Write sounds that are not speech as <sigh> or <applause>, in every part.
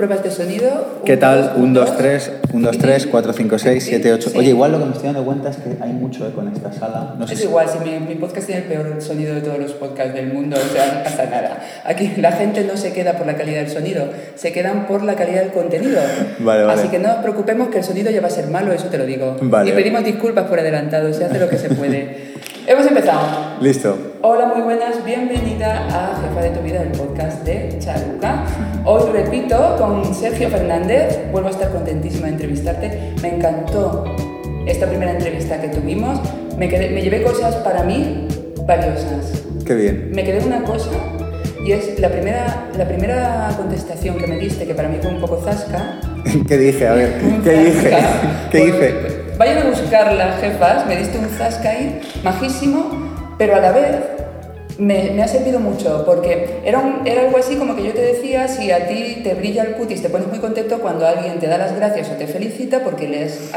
Pruebas de sonido. ¿Qué Un, tal? dos, 1, 2, dos. 3, 1, 2, 3, 4, 5, 6, 7, 8. Sí. Oye, igual lo que me estoy dando cuenta es que hay mucho eco en esta sala. No sé Es si- igual, si mi, mi podcast tiene el peor sonido de todos los podcasts del mundo, o sea, no pasa nada. Aquí la gente no se queda por la calidad del sonido, se quedan por la calidad del contenido. <laughs> Vale, vale. Así que no nos preocupemos que el sonido ya va a ser malo, eso te lo digo. Vale. Y pedimos disculpas por adelantado, se hace lo que se puede. <laughs> Hemos empezado. Listo. Hola, muy buenas, bienvenida a Jefa de tu Vida, el podcast de Charuca. Hoy repito con Sergio Fernández, vuelvo a estar contentísima de entrevistarte. Me encantó esta primera entrevista que tuvimos, me, quedé- me llevé cosas para mí valiosas. Qué bien. Me quedé una cosa y es la primera, la primera contestación que me diste, que para mí fue un poco zasca. <laughs> ¿Qué dije? A ver, ¿qué dije? ¿Qué Pues, hice? Vayan a buscarla, jefas. Me diste un zasca ahí, majísimo, pero a la vez me, me ha servido mucho porque era, un- era algo así como que yo te decía, si a ti te brilla el cutis, te pones muy contento cuando alguien te da las gracias o te felicita porque, le has-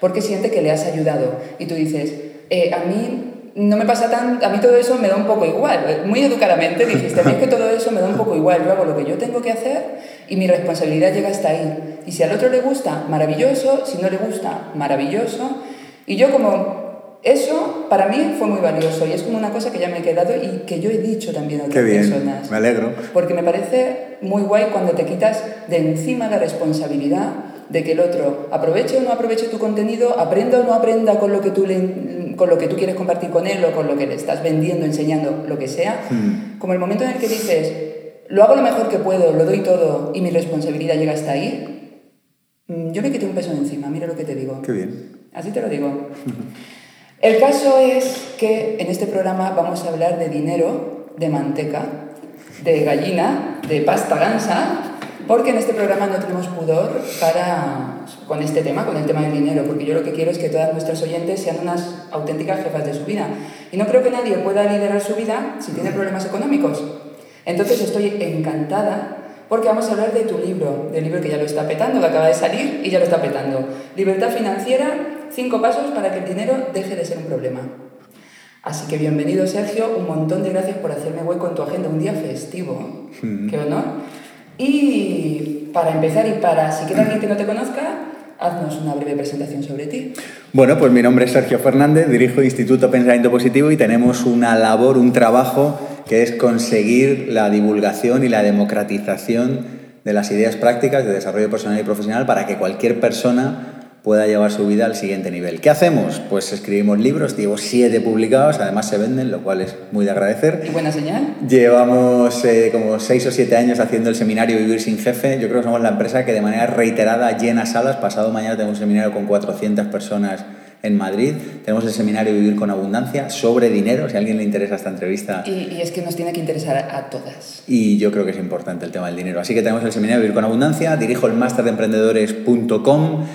porque siente que le has ayudado. Y tú dices, eh, a mí no me pasa tan, a mí todo eso me da un poco igual. Muy educadamente dijiste, a mí es que todo eso me da un poco igual. Yo hago lo que yo tengo que hacer y mi responsabilidad llega hasta ahí. Y si al otro le gusta, maravilloso. Si no le gusta, maravilloso. Y yo como eso para mí fue muy valioso y es como una cosa que ya me he quedado y que yo he dicho también a Qué otras bien. personas. Me alegro. Porque me parece muy guay cuando te quitas de encima la responsabilidad de que el otro aproveche o no aproveche tu contenido, aprenda o no aprenda con lo que tú, le- con lo que tú quieres compartir con él o con lo que le estás vendiendo, enseñando, lo que sea. Hmm. Como el momento en el que dices, lo hago lo mejor que puedo, lo doy todo y mi responsabilidad llega hasta ahí, mm, yo me quité un peso encima, mira lo que te digo. Qué bien. Así te lo digo. <laughs> El caso es que en este programa vamos a hablar de dinero, de manteca, de gallina, de pasta gansa, porque en este programa no tenemos pudor para con este tema, con el tema del dinero, porque yo lo que quiero es que todas nuestras oyentes sean unas auténticas jefas de su vida. Y no creo que nadie pueda liderar su vida si tiene problemas económicos. Entonces estoy encantada porque vamos a hablar de tu libro, del libro que ya lo está petando, que acaba de salir y ya lo está petando. Libertad financiera, cinco pasos para que el dinero deje de ser un problema. Así que bienvenido Sergio, un montón de gracias por hacerme hueco en tu agenda un día festivo, qué honor. Y para empezar y para si queda alguien que no te conozca, haznos una breve presentación sobre ti. Bueno, pues mi nombre es Sergio Fernández, dirijo Instituto Pensamiento Positivo y tenemos una labor, un trabajo que es conseguir la divulgación y la democratización de las ideas prácticas de desarrollo personal y profesional para que cualquier persona pueda llevar su vida al siguiente nivel. ¿Qué hacemos? Pues escribimos libros, llevo siete publicados, además se venden, lo cual es muy de agradecer. Y buena señal. Llevamos eh, como seis o siete años haciendo el seminario Vivir sin Jefe. Yo creo que somos la empresa que de manera reiterada llena salas. Pasado mañana tenemos un seminario con 400 personas en Madrid. Tenemos el seminario Vivir con Abundancia sobre dinero, si a alguien le interesa esta entrevista. Y, y es que nos tiene que interesar a todas. Y yo creo que es importante el tema del dinero. Así que tenemos el seminario Vivir con Abundancia. Dirijo el máster de emprendedores.com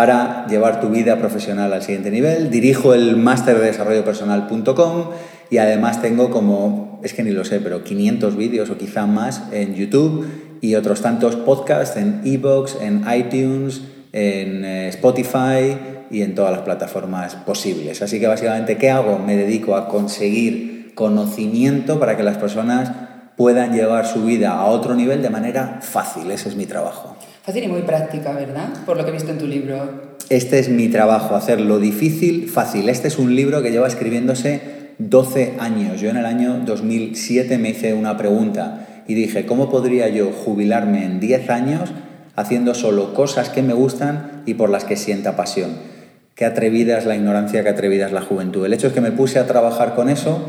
para llevar tu vida profesional al siguiente nivel. Dirijo el máster de desarrollo personal.com y además tengo como, es que ni lo sé, pero 500 vídeos o quizá más en YouTube y otros tantos podcasts en iVoox, en iTunes, en eh, Spotify y en todas las plataformas posibles. Así que básicamente, ¿qué hago? Me dedico a conseguir conocimiento para que las personas puedan llevar su vida a otro nivel de manera fácil. Ese es mi trabajo. Fácil y muy práctica, ¿verdad? Por lo que he visto en tu libro. Este es mi trabajo, hacer lo difícil fácil. Este es un libro que lleva escribiéndose 12 años. Yo en el año 2007 me hice una pregunta y dije, ¿cómo podría yo jubilarme en 10 años haciendo solo cosas que me gustan y por las que sienta pasión? Qué atrevida es la ignorancia, qué atrevida es la juventud. El hecho es que me puse a trabajar con eso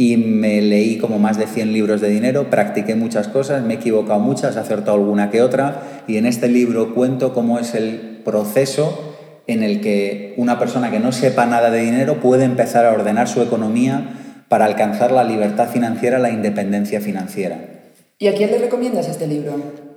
y me leí como más de 100 libros de dinero, practiqué muchas cosas, me he equivocado muchas, he acertado alguna que otra y en este libro cuento cómo es el proceso en el que una persona que no sepa nada de dinero puede empezar a ordenar su economía para alcanzar la libertad financiera, la independencia financiera. ¿Y a quién le recomiendas este libro?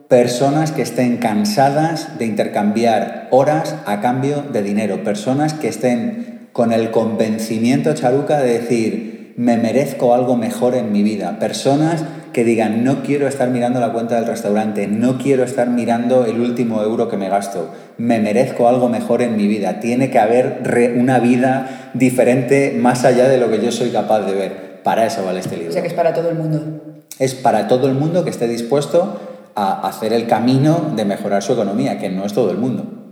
Personas que estén cansadas de intercambiar horas a cambio de dinero. Personas que estén con el convencimiento charuca de decir, me merezco algo mejor en mi vida. Personas que digan, no quiero estar mirando la cuenta del restaurante, no quiero estar mirando el último euro que me gasto, me merezco algo mejor en mi vida. Tiene que haber una vida diferente más allá de lo que yo soy capaz de ver. Para eso vale este libro. O sea que es para todo el mundo. Es para todo el mundo que esté dispuesto a hacer el camino de mejorar su economía, que no es todo el mundo.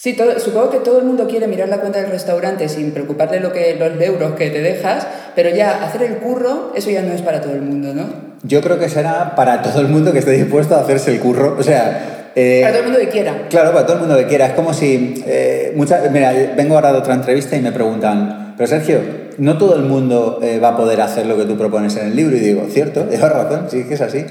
Sí, supongo que todo el mundo quiere mirar la cuenta del restaurante sin preocuparle lo que, los euros que te dejas, pero ya hacer el curro, eso ya no es para todo el mundo, ¿no? Yo creo que será para todo el mundo que esté dispuesto a hacerse el curro. O sea, eh, para todo el mundo que quiera. Claro, para todo el mundo que quiera. Es como si. Eh, mira, vengo ahora de otra entrevista y me preguntan, pero Sergio, no todo el mundo eh, va a poder hacer lo que tú propones en el libro. Y digo, cierto, <laughs> llevas razón, sí que es así.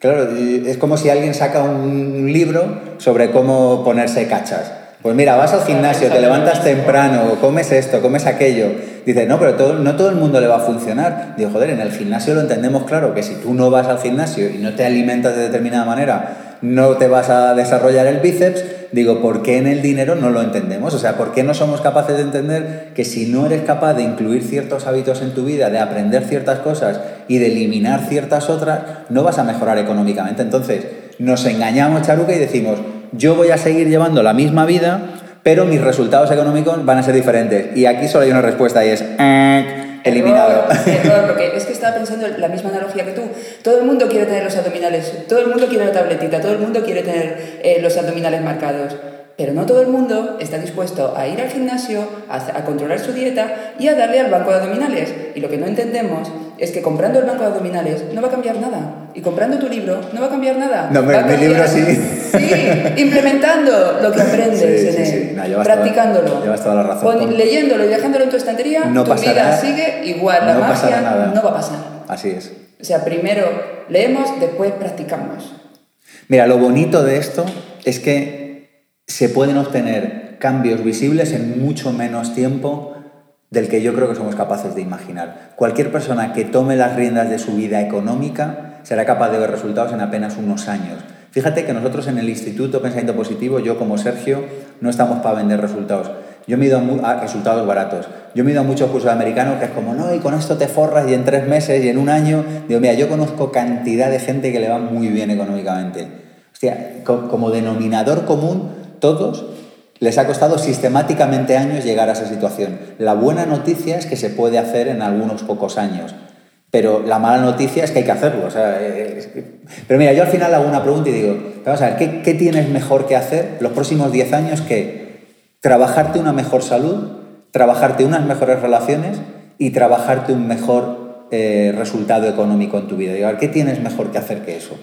Claro, es como si alguien saca un libro sobre cómo ponerse cachas. Pues mira, vas al gimnasio, te levantas temprano, comes esto, comes aquello. Dices, no, pero todo, no todo el mundo le va a funcionar. Digo, joder, en el gimnasio lo entendemos claro, que si tú no vas al gimnasio y no te alimentas de determinada manera, no te vas a desarrollar el bíceps, digo, ¿por qué en el dinero no lo entendemos? O sea, ¿por qué no somos capaces de entender que si no eres capaz de incluir ciertos hábitos en tu vida, de aprender ciertas cosas y de eliminar ciertas otras, no vas a mejorar económicamente? Entonces, nos engañamos, Charuca, y decimos, yo voy a seguir llevando la misma vida, pero mis resultados económicos van a ser diferentes. Y aquí solo hay una respuesta y es... Eh, eliminado. Error, <laughs> porque es que estaba pensando en la misma analogía que tú. Todo el mundo quiere tener los abdominales, todo el mundo quiere la tabletita, todo el mundo quiere tener eh, los abdominales marcados. Pero no todo el mundo está dispuesto a ir al gimnasio, a, controlar su dieta y a darle al banco de abdominales. Y lo que no entendemos es que comprando el banco de abdominales no va a cambiar nada. Y comprando tu libro no va a cambiar nada. No, mi libro sí. Sí, implementando lo que <laughs> aprendes en él, practicándolo. llevas toda la razón. leyéndolo y dejándolo en tu estantería, no tu vida sigue igual. La magia no va a pasar. Así es. O sea, primero leemos, después practicamos. Mira, lo bonito de esto es que se pueden obtener cambios visibles en mucho menos tiempo del que yo creo que somos capaces de imaginar. Cualquier persona que tome las riendas de su vida económica será capaz de ver resultados en apenas unos años. Fíjate que nosotros en el Instituto Pensamiento Positivo, yo como Sergio, no estamos para vender resultados. Yo me he ido a, resultados baratos. Yo me he ido a muchos cursos americanos que es como, no, y con esto te forras y en tres meses y en un año. Digo, mira, yo conozco cantidad de gente que le va muy bien económicamente. Hostia, como denominador común, todos les ha costado sistemáticamente años llegar a esa situación. La buena noticia es que se puede hacer en algunos pocos años, pero la mala noticia es que hay que hacerlo. Pero mira, yo al final hago una pregunta y digo, vamos a ver, ¿qué, ¿qué, tienes mejor que hacer los próximos 10 años que trabajarte una mejor salud, trabajarte unas mejores relaciones y trabajarte un mejor eh, resultado económico en tu vida? ¿qué tienes mejor que hacer que eso?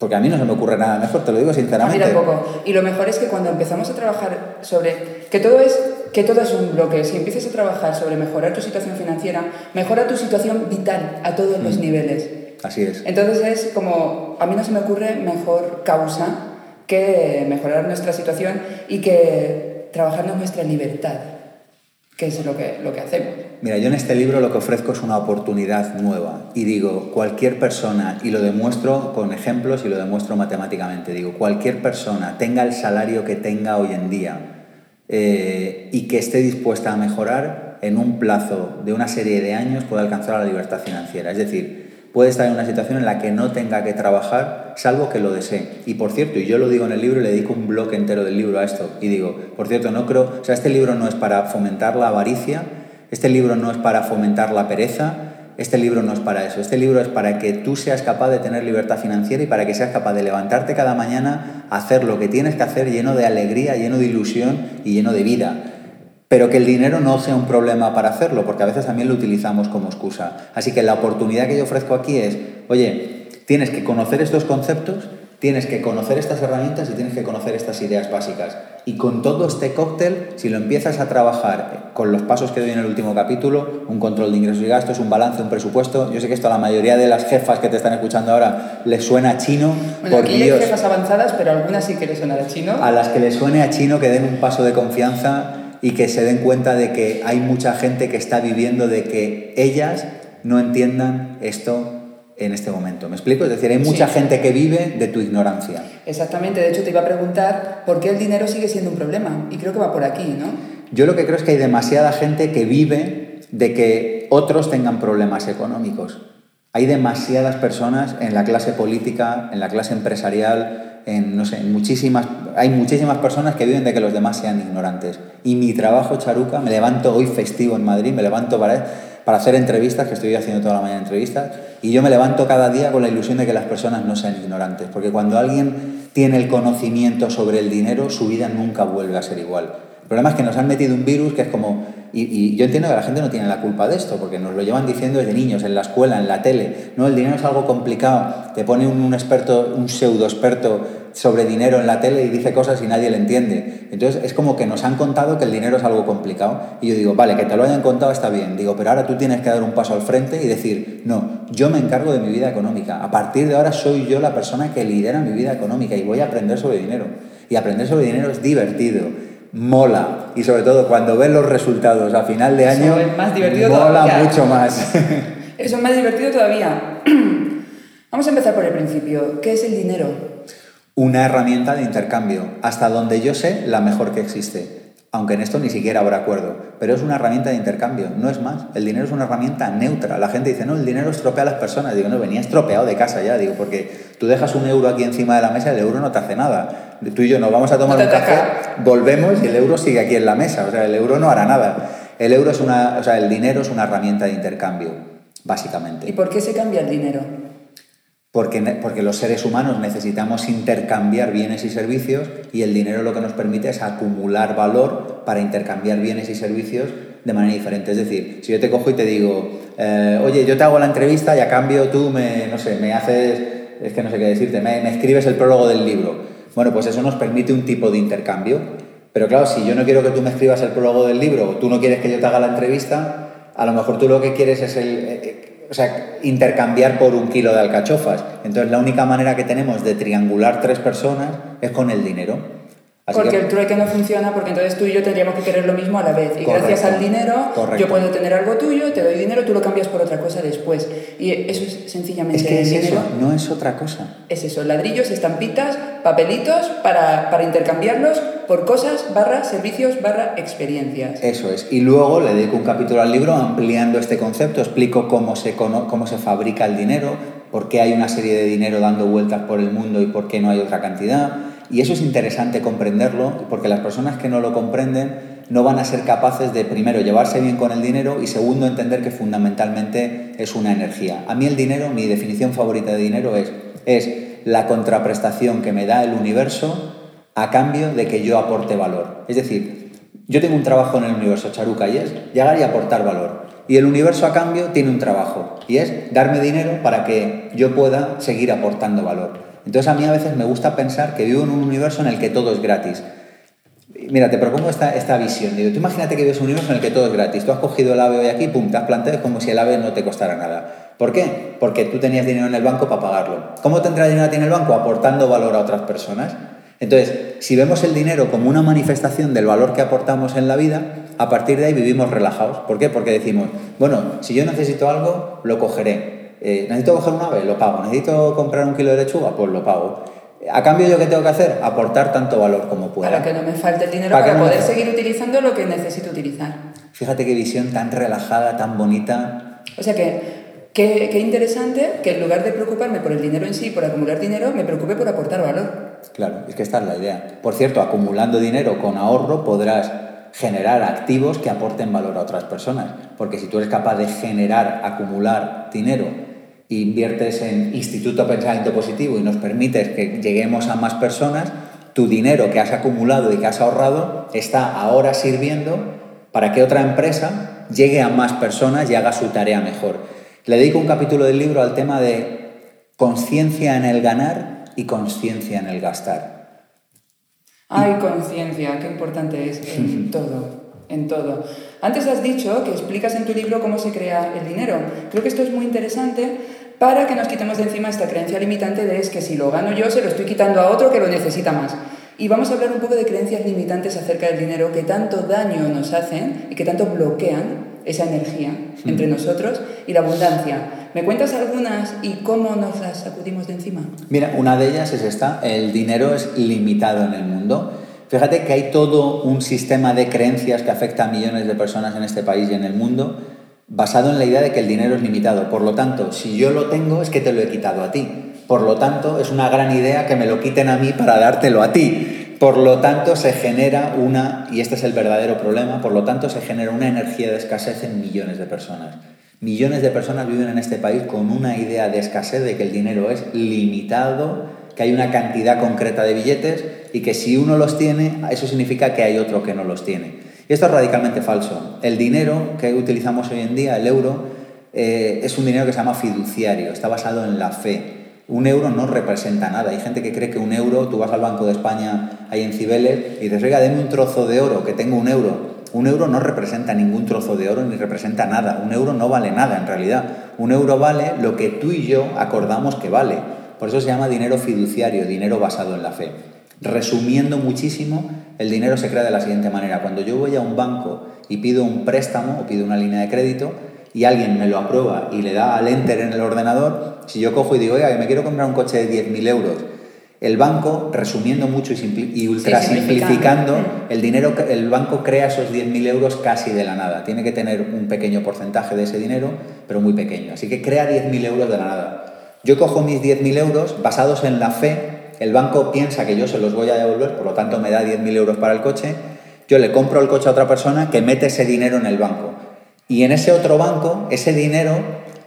Porque a mí no se me ocurre nada mejor, te lo digo sinceramente. A mí tampoco. Y lo mejor es que cuando empezamos a trabajar sobre... Que todo es, que todo es un bloque. Si empiezas a trabajar sobre mejorar tu situación financiera, mejora tu situación vital a todos los mm. niveles. Así es. Entonces es como... A mí no se me ocurre mejor causa que mejorar nuestra situación y que trabajarnos nuestra libertad que es lo que, hacemos. Mira, yo en este libro lo que ofrezco es una oportunidad nueva y digo, cualquier persona, y lo demuestro con ejemplos y lo demuestro matemáticamente, digo, cualquier persona tenga el salario que tenga hoy en día eh, y que esté dispuesta a mejorar, en un plazo de una serie de años puede alcanzar la libertad financiera. Es decir, puede estar en una situación en la que no tenga que trabajar salvo que lo desee. Y por cierto, y yo lo digo en el libro le dedico un bloque entero del libro a esto, y digo, por cierto, no creo, o sea, este libro no es para fomentar la avaricia, este libro no es para fomentar la pereza, este libro no es para eso, este libro es para que tú seas capaz de tener libertad financiera y para que seas capaz de levantarte cada mañana, hacer lo que tienes que hacer lleno de alegría, lleno de ilusión y lleno de vida pero que el dinero no sea un problema para hacerlo, porque a veces también lo utilizamos como excusa. Así que la oportunidad que yo ofrezco aquí es, oye, tienes que conocer estos conceptos, tienes que conocer estas herramientas y tienes que conocer estas ideas básicas. Y con todo este cóctel, si lo empiezas a trabajar con los pasos que doy en el último capítulo, un control de ingresos y gastos, un balance, un presupuesto, yo sé que esto a la mayoría de las jefas que te están escuchando ahora les suena chino. Bueno, aquí hay jefas avanzadas, pero algunas sí que les suena a chino. A las que les suene a chino, que den un paso de confianza y que se den cuenta de que hay mucha gente que está viviendo de que ellas no entiendan esto en este momento. ¿Me explico? Es decir, hay mucha gente que vive de tu ignorancia. Exactamente. De hecho, te iba a preguntar por qué el dinero sigue siendo un problema. Y creo que va por aquí, ¿no? Yo lo que creo es que hay demasiada gente que vive de que otros tengan problemas económicos. Hay demasiadas personas en la clase política, en la clase empresarial, no sé, muchísimas, hay muchísimas personas que viven de que los demás sean ignorantes. Y mi trabajo, Charuca, me levanto hoy festivo en Madrid, me levanto para, para hacer entrevistas, que estoy haciendo toda la mañana entrevistas, y yo me levanto cada día con la ilusión de que las personas no sean ignorantes, porque cuando alguien tiene el conocimiento sobre el dinero, su vida nunca vuelve a ser igual. El problema es que nos han metido un virus que es como y, yo entiendo que la gente no tiene la culpa de esto, porque nos lo llevan diciendo desde niños, en la escuela, en la tele. No, el dinero es algo complicado. Te pone un, experto, un pseudo experto sobre dinero en la tele y dice cosas y nadie le entiende. Entonces es como que nos han contado que el dinero es algo complicado. Y yo digo, vale, que te lo hayan contado está bien. Digo, pero ahora tú tienes que dar un paso al frente y decir, no, yo me encargo de mi vida económica. A partir de ahora soy yo la persona que lidera mi vida económica y voy a aprender sobre dinero. Y aprender sobre dinero es divertido mola. Y sobre todo cuando ves los resultados a final de año, más divertido mola mucho más. <laughs> Eso es más divertido todavía. <clears throat> Vamos a empezar por el principio. ¿Qué es el dinero? Una herramienta de intercambio, hasta donde yo sé, la mejor que existe aunque en esto ni siquiera habrá acuerdo, pero es una herramienta de intercambio, no es más. El dinero es una herramienta neutra. La gente dice, no, el dinero estropea a las personas. Digo, no, venía estropeado de casa ya, digo, porque tú dejas un euro aquí encima de la mesa, el euro no te hace nada. Tú y yo nos vamos a tomar un café, volvemos y el euro sigue aquí en la mesa, o sea, el euro no hará nada. El euro es una, o sea, el dinero es una herramienta de intercambio, básicamente. ¿Y por qué se cambia el dinero? porque, porque los seres humanos necesitamos intercambiar bienes y servicios y el dinero lo que nos permite es acumular valor para intercambiar bienes y servicios de manera diferente. Es decir, si yo te cojo y te digo, eh, oye, yo te hago la entrevista y a cambio tú me, no sé, me haces, es que no sé qué decirte, me, me escribes el prólogo del libro. Bueno, pues eso nos permite un tipo de intercambio. Pero claro, si yo no quiero que tú me escribas el prólogo del libro o tú no quieres que yo te haga la entrevista, a lo mejor tú lo que quieres es el, eh, o sea, intercambiar por un kilo de alcachofas. Entonces la única manera que tenemos de triangular tres personas es con el dinero porque el trueque no funciona, porque entonces tú y yo tendríamos que querer lo mismo a la vez. Y gracias al dinero, yo puedo tener algo tuyo, te doy dinero, tú lo cambias por otra cosa después. Y eso es sencillamente es que es Eso, no es otra cosa. Es eso, ladrillos, estampitas, papelitos para, para intercambiarlos por cosas, barra servicios, barra experiencias. Eso es. Y luego le dedico un capítulo al libro ampliando este concepto, explico cómo se, cómo se fabrica el dinero, por qué hay una serie de dinero dando vueltas por el mundo y por qué no hay otra cantidad y eso es interesante comprenderlo, porque las personas que no lo comprenden no van a ser capaces de, primero, llevarse bien con el dinero y, segundo, entender que fundamentalmente es una energía. A mí el dinero, mi definición favorita de dinero es, es la contraprestación que me da el universo a cambio de que yo aporte valor. Es decir, yo tengo un trabajo en el universo, Charuca, y es llegar y aportar valor. Y el universo a cambio tiene un trabajo, y es darme dinero para que yo pueda seguir aportando valor. Entonces a mí a veces me gusta pensar que vivo en un universo en el que todo es gratis. Mira, te propongo esta, esta visión. Digo, tú imagínate que vives en un universo en el que todo es gratis. Tú has cogido el ave hoy aquí, pum, te has planteado como si el ave no te costara nada. ¿Por qué? Porque tú tenías dinero en el banco para pagarlo. ¿Cómo tendrá dinero en el banco? Aportando valor a otras personas. Entonces, si vemos el dinero como una manifestación del valor que aportamos en la vida, a partir de ahí vivimos relajados. ¿Por qué? Porque decimos, bueno, si yo necesito algo, lo cogeré. Eh, necesito coger un ave, lo pago. Necesito comprar un kilo de lechuga, pues lo pago. A cambio, ¿yo qué tengo que hacer? Aportar tanto valor como pueda. Para que no me falte el dinero para, poder seguir utilizando lo que necesito utilizar. Fíjate qué visión tan relajada, tan bonita. O sea que, qué, interesante que en lugar de preocuparme por el dinero en sí, por acumular dinero, me preocupe por aportar valor. Claro, es que esta es la idea. Por cierto, acumulando dinero con ahorro podrás generar activos que aporten valor a otras personas. Porque si tú eres capaz de generar, acumular dinero inviertes en Instituto Pensamiento Positivo y nos permites que lleguemos a más personas, tu dinero que has acumulado y que has ahorrado está ahora sirviendo para que otra empresa llegue a más personas y haga su tarea mejor. Le dedico un capítulo del libro al tema de conciencia en el ganar y conciencia en el gastar. Hay conciencia, qué importante es en <laughs> todo en todo. Antes has dicho que explicas en tu libro cómo se crea el dinero. Creo que esto es muy interesante para que nos quitemos de encima esta creencia limitante de es que si lo gano yo se lo estoy quitando a otro que lo necesita más. Y vamos a hablar un poco de creencias limitantes acerca del dinero que tanto daño nos hacen y que tanto bloquean esa energía entre nosotros y la abundancia. ¿Me cuentas algunas y cómo nos las sacudimos de encima? Mira, una de ellas es esta, el dinero es limitado en el mundo. Fíjate que hay todo un sistema de creencias que afecta a millones de personas en este país y en el mundo basado en la idea de que el dinero es limitado. Por lo tanto, si yo lo tengo es que te lo he quitado a ti. Por lo tanto, es una gran idea que me lo quiten a mí para dártelo a ti. Por lo tanto, se genera una, y este es el verdadero problema, por lo tanto, se genera una energía de escasez en millones de personas. Millones de personas viven en este país con una idea de escasez, de que el dinero es limitado, que hay una cantidad concreta de billetes y que si uno los tiene, eso significa que hay otro que no los tiene. Y esto es radicalmente falso. El dinero que utilizamos hoy en día, el euro, eh, es un dinero que se llama fiduciario, está basado en la fe. Un euro no representa nada. Hay gente que cree que un euro, tú vas al Banco de España ahí en Cibeles y dices, oiga, deme un trozo de oro, que tengo un euro. Un euro no representa ningún trozo de oro ni representa nada. Un euro no vale nada en realidad. Un euro vale lo que tú y yo acordamos que vale. Por eso se llama dinero fiduciario, dinero basado en la fe. Resumiendo muchísimo, el dinero se crea de la siguiente manera. Cuando yo voy a un banco y pido un préstamo o pido una línea de crédito y alguien me lo aprueba y le da al enter en el ordenador, si yo cojo y digo, oiga, que me quiero comprar un coche de 10.000 euros, el banco, resumiendo mucho y, ultra simplificando, el dinero, el banco crea esos 10.000 euros casi de la nada. Tiene que tener un pequeño porcentaje de ese dinero, pero muy pequeño. Así que crea 10.000 euros de la nada. Yo cojo mis 10.000 euros basados en la fe, el banco piensa que yo se los voy a devolver, por lo tanto me da 10.000 euros para el coche, yo le compro el coche a otra persona que mete ese dinero en el banco. Y en ese otro banco, ese dinero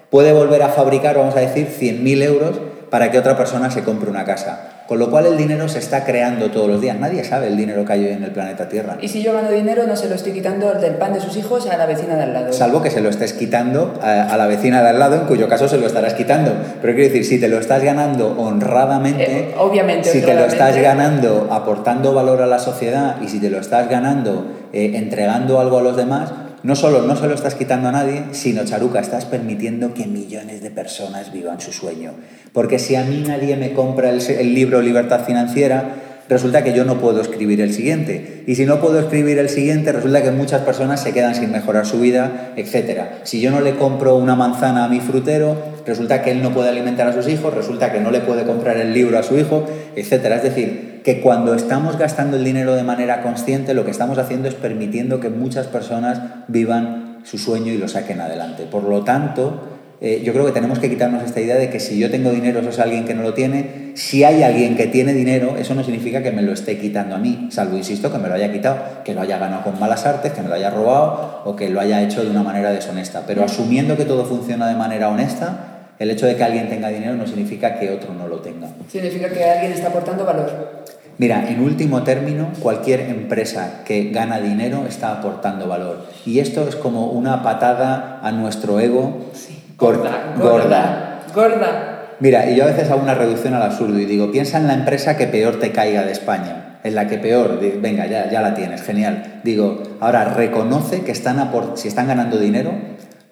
puede volver a fabricar, vamos a decir, 100.000 euros para que otra persona se compre una casa. Con lo cual el dinero se está creando todos los días. Nadie sabe el dinero que hay en el planeta Tierra. Y si yo gano dinero, no se lo estoy quitando del pan de sus hijos a la vecina de al lado. Salvo que se lo estés quitando a, la vecina de al lado, en cuyo caso se lo estarás quitando. Pero quiero decir, si te lo estás ganando honradamente, eh, obviamente, si te lo estás ganando aportando valor a la sociedad y si te lo estás ganando eh, entregando algo a los demás, no solo no se lo estás quitando a nadie, sino, Charuca, estás permitiendo que millones de personas vivan su sueño. Porque si a mí nadie me compra el, libro Libertad Financiera, resulta que yo no puedo escribir el siguiente. Y si no puedo escribir el siguiente, resulta que muchas personas se quedan sin mejorar su vida, etc. Si yo no le compro una manzana a mi frutero, resulta que él no puede alimentar a sus hijos, resulta que no le puede comprar el libro a su hijo, etc. Es decir, que cuando estamos gastando el dinero de manera consciente, lo que estamos haciendo es permitiendo que muchas personas vivan su sueño y lo saquen adelante. Por lo tanto, eh, yo creo que tenemos que quitarnos esta idea de que si yo tengo dinero, eso es alguien que no lo tiene. Si hay alguien que tiene dinero, eso no significa que me lo esté quitando a mí, salvo, insisto, que me lo haya quitado, que lo haya ganado con malas artes, que me lo haya robado o que lo haya hecho de una manera deshonesta. Pero asumiendo que todo funciona de manera honesta, el hecho de que alguien tenga dinero no significa que otro no lo tenga. Significa que alguien está aportando valor. Mira, en último término, cualquier empresa que gana dinero está aportando valor. Y esto es como una patada a nuestro ego. Sí Gorda, gorda, gorda. Mira, y yo a veces hago una reducción al absurdo y digo, piensa en la empresa que peor te caiga de España, en la que peor, venga, ya, ya la tienes, genial. Digo, ahora reconoce que están si están ganando dinero,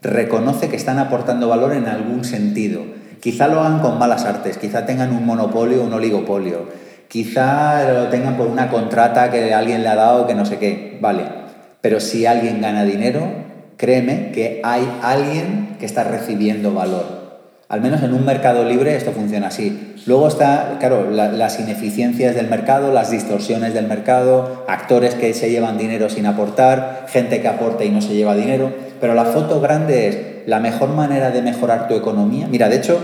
reconoce que están aportando valor en algún sentido. Quizá lo hagan con malas artes, quizá tengan un monopolio un oligopolio, quizá lo tengan por una contrata que alguien le ha dado que no sé qué, vale. Pero si alguien gana dinero, créeme que hay alguien que está recibiendo valor. Al menos en un mercado libre esto funciona así. Luego está, claro, las ineficiencias del mercado, las distorsiones del mercado, actores que se llevan dinero sin aportar, gente que aporta y no se lleva dinero. Pero la foto grande es la mejor manera de mejorar tu economía. Mira, de hecho,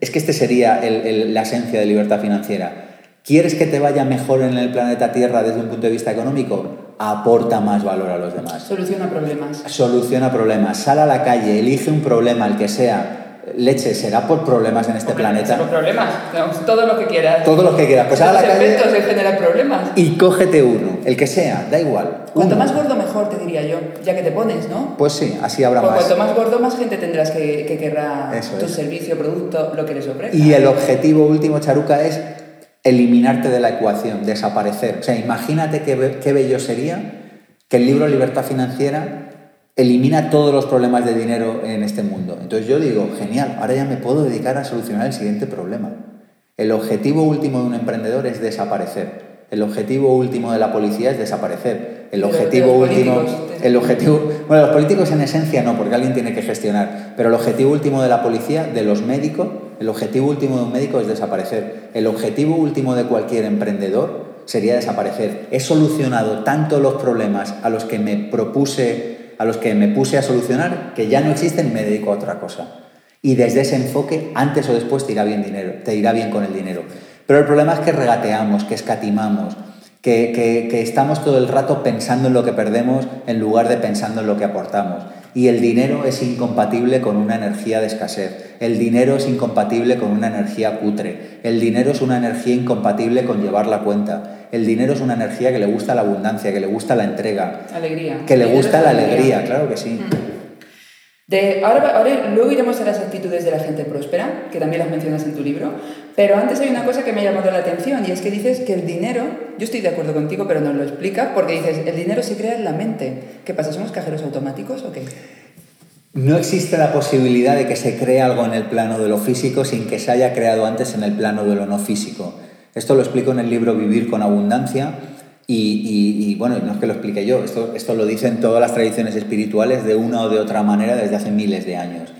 es que este sería la esencia de libertad financiera. ¿Quieres que te vaya mejor en el planeta Tierra desde un punto de vista económico? Aporta más valor a los demás. Soluciona problemas. Soluciona problemas. Sal a la calle, elige un problema, el que sea. Leche, será por problemas en este planeta. Por problemas, todo lo que quieras. Todo lo que quieras. Pues a la calle. se generan problemas. Y cógete uno, el que sea, da igual. Cuanto más gordo, mejor, te diría yo, ya que te pones, ¿no? Pues sí, así habrá pues más. Cuanto más gordo, más gente tendrás que, que querrá tu servicio, producto, lo que les ofrezca. Y el objetivo último, Charuca, es eliminarte de la ecuación, desaparecer. O sea, imagínate qué, qué bello sería que el libro Libertad Financiera elimina todos los problemas de dinero en este mundo. Entonces yo digo, genial, ahora ya me puedo dedicar a solucionar el siguiente problema. El objetivo último de un emprendedor es desaparecer. El objetivo último de la policía es desaparecer. El objetivo último. El objetivo. Bueno, los políticos en esencia no, porque alguien tiene que gestionar. Pero el objetivo último de la policía, de los médicos, el objetivo último de un médico es desaparecer. El objetivo último de cualquier emprendedor sería desaparecer. He solucionado tanto los problemas a los que me propuse, a los que me puse a solucionar, que ya no existen y me dedico a otra cosa. Y desde ese enfoque, antes o después te irá bien, dinero, te irá bien con el dinero. Pero el problema es que regateamos, que escatimamos, que, que, estamos todo el rato pensando en lo que perdemos en lugar de pensando en lo que aportamos. Y el dinero es incompatible con una energía de escasez. El dinero es incompatible con una energía cutre. El dinero es una energía incompatible con llevar la cuenta. El dinero es una energía que le gusta la abundancia, que le gusta la entrega. Alegría. Que le gusta la alegría, claro que sí. De, ahora, ahora, luego iremos a las actitudes de la gente próspera, que también las mencionas en tu libro, pero antes hay una cosa que me ha llamado la atención y es que dices que el dinero, yo estoy de acuerdo contigo, pero no lo explica, porque dices, el dinero se crea en la mente. ¿Qué pasa? ¿Somos cajeros automáticos o qué? No existe la posibilidad de que se cree algo en el plano de lo físico sin que se haya creado antes en el plano de lo no físico. Esto lo explico en el libro Vivir con Abundancia y, bueno, no es que lo explique yo, esto, esto lo dicen todas las tradiciones espirituales de una o de otra manera desde hace miles de años.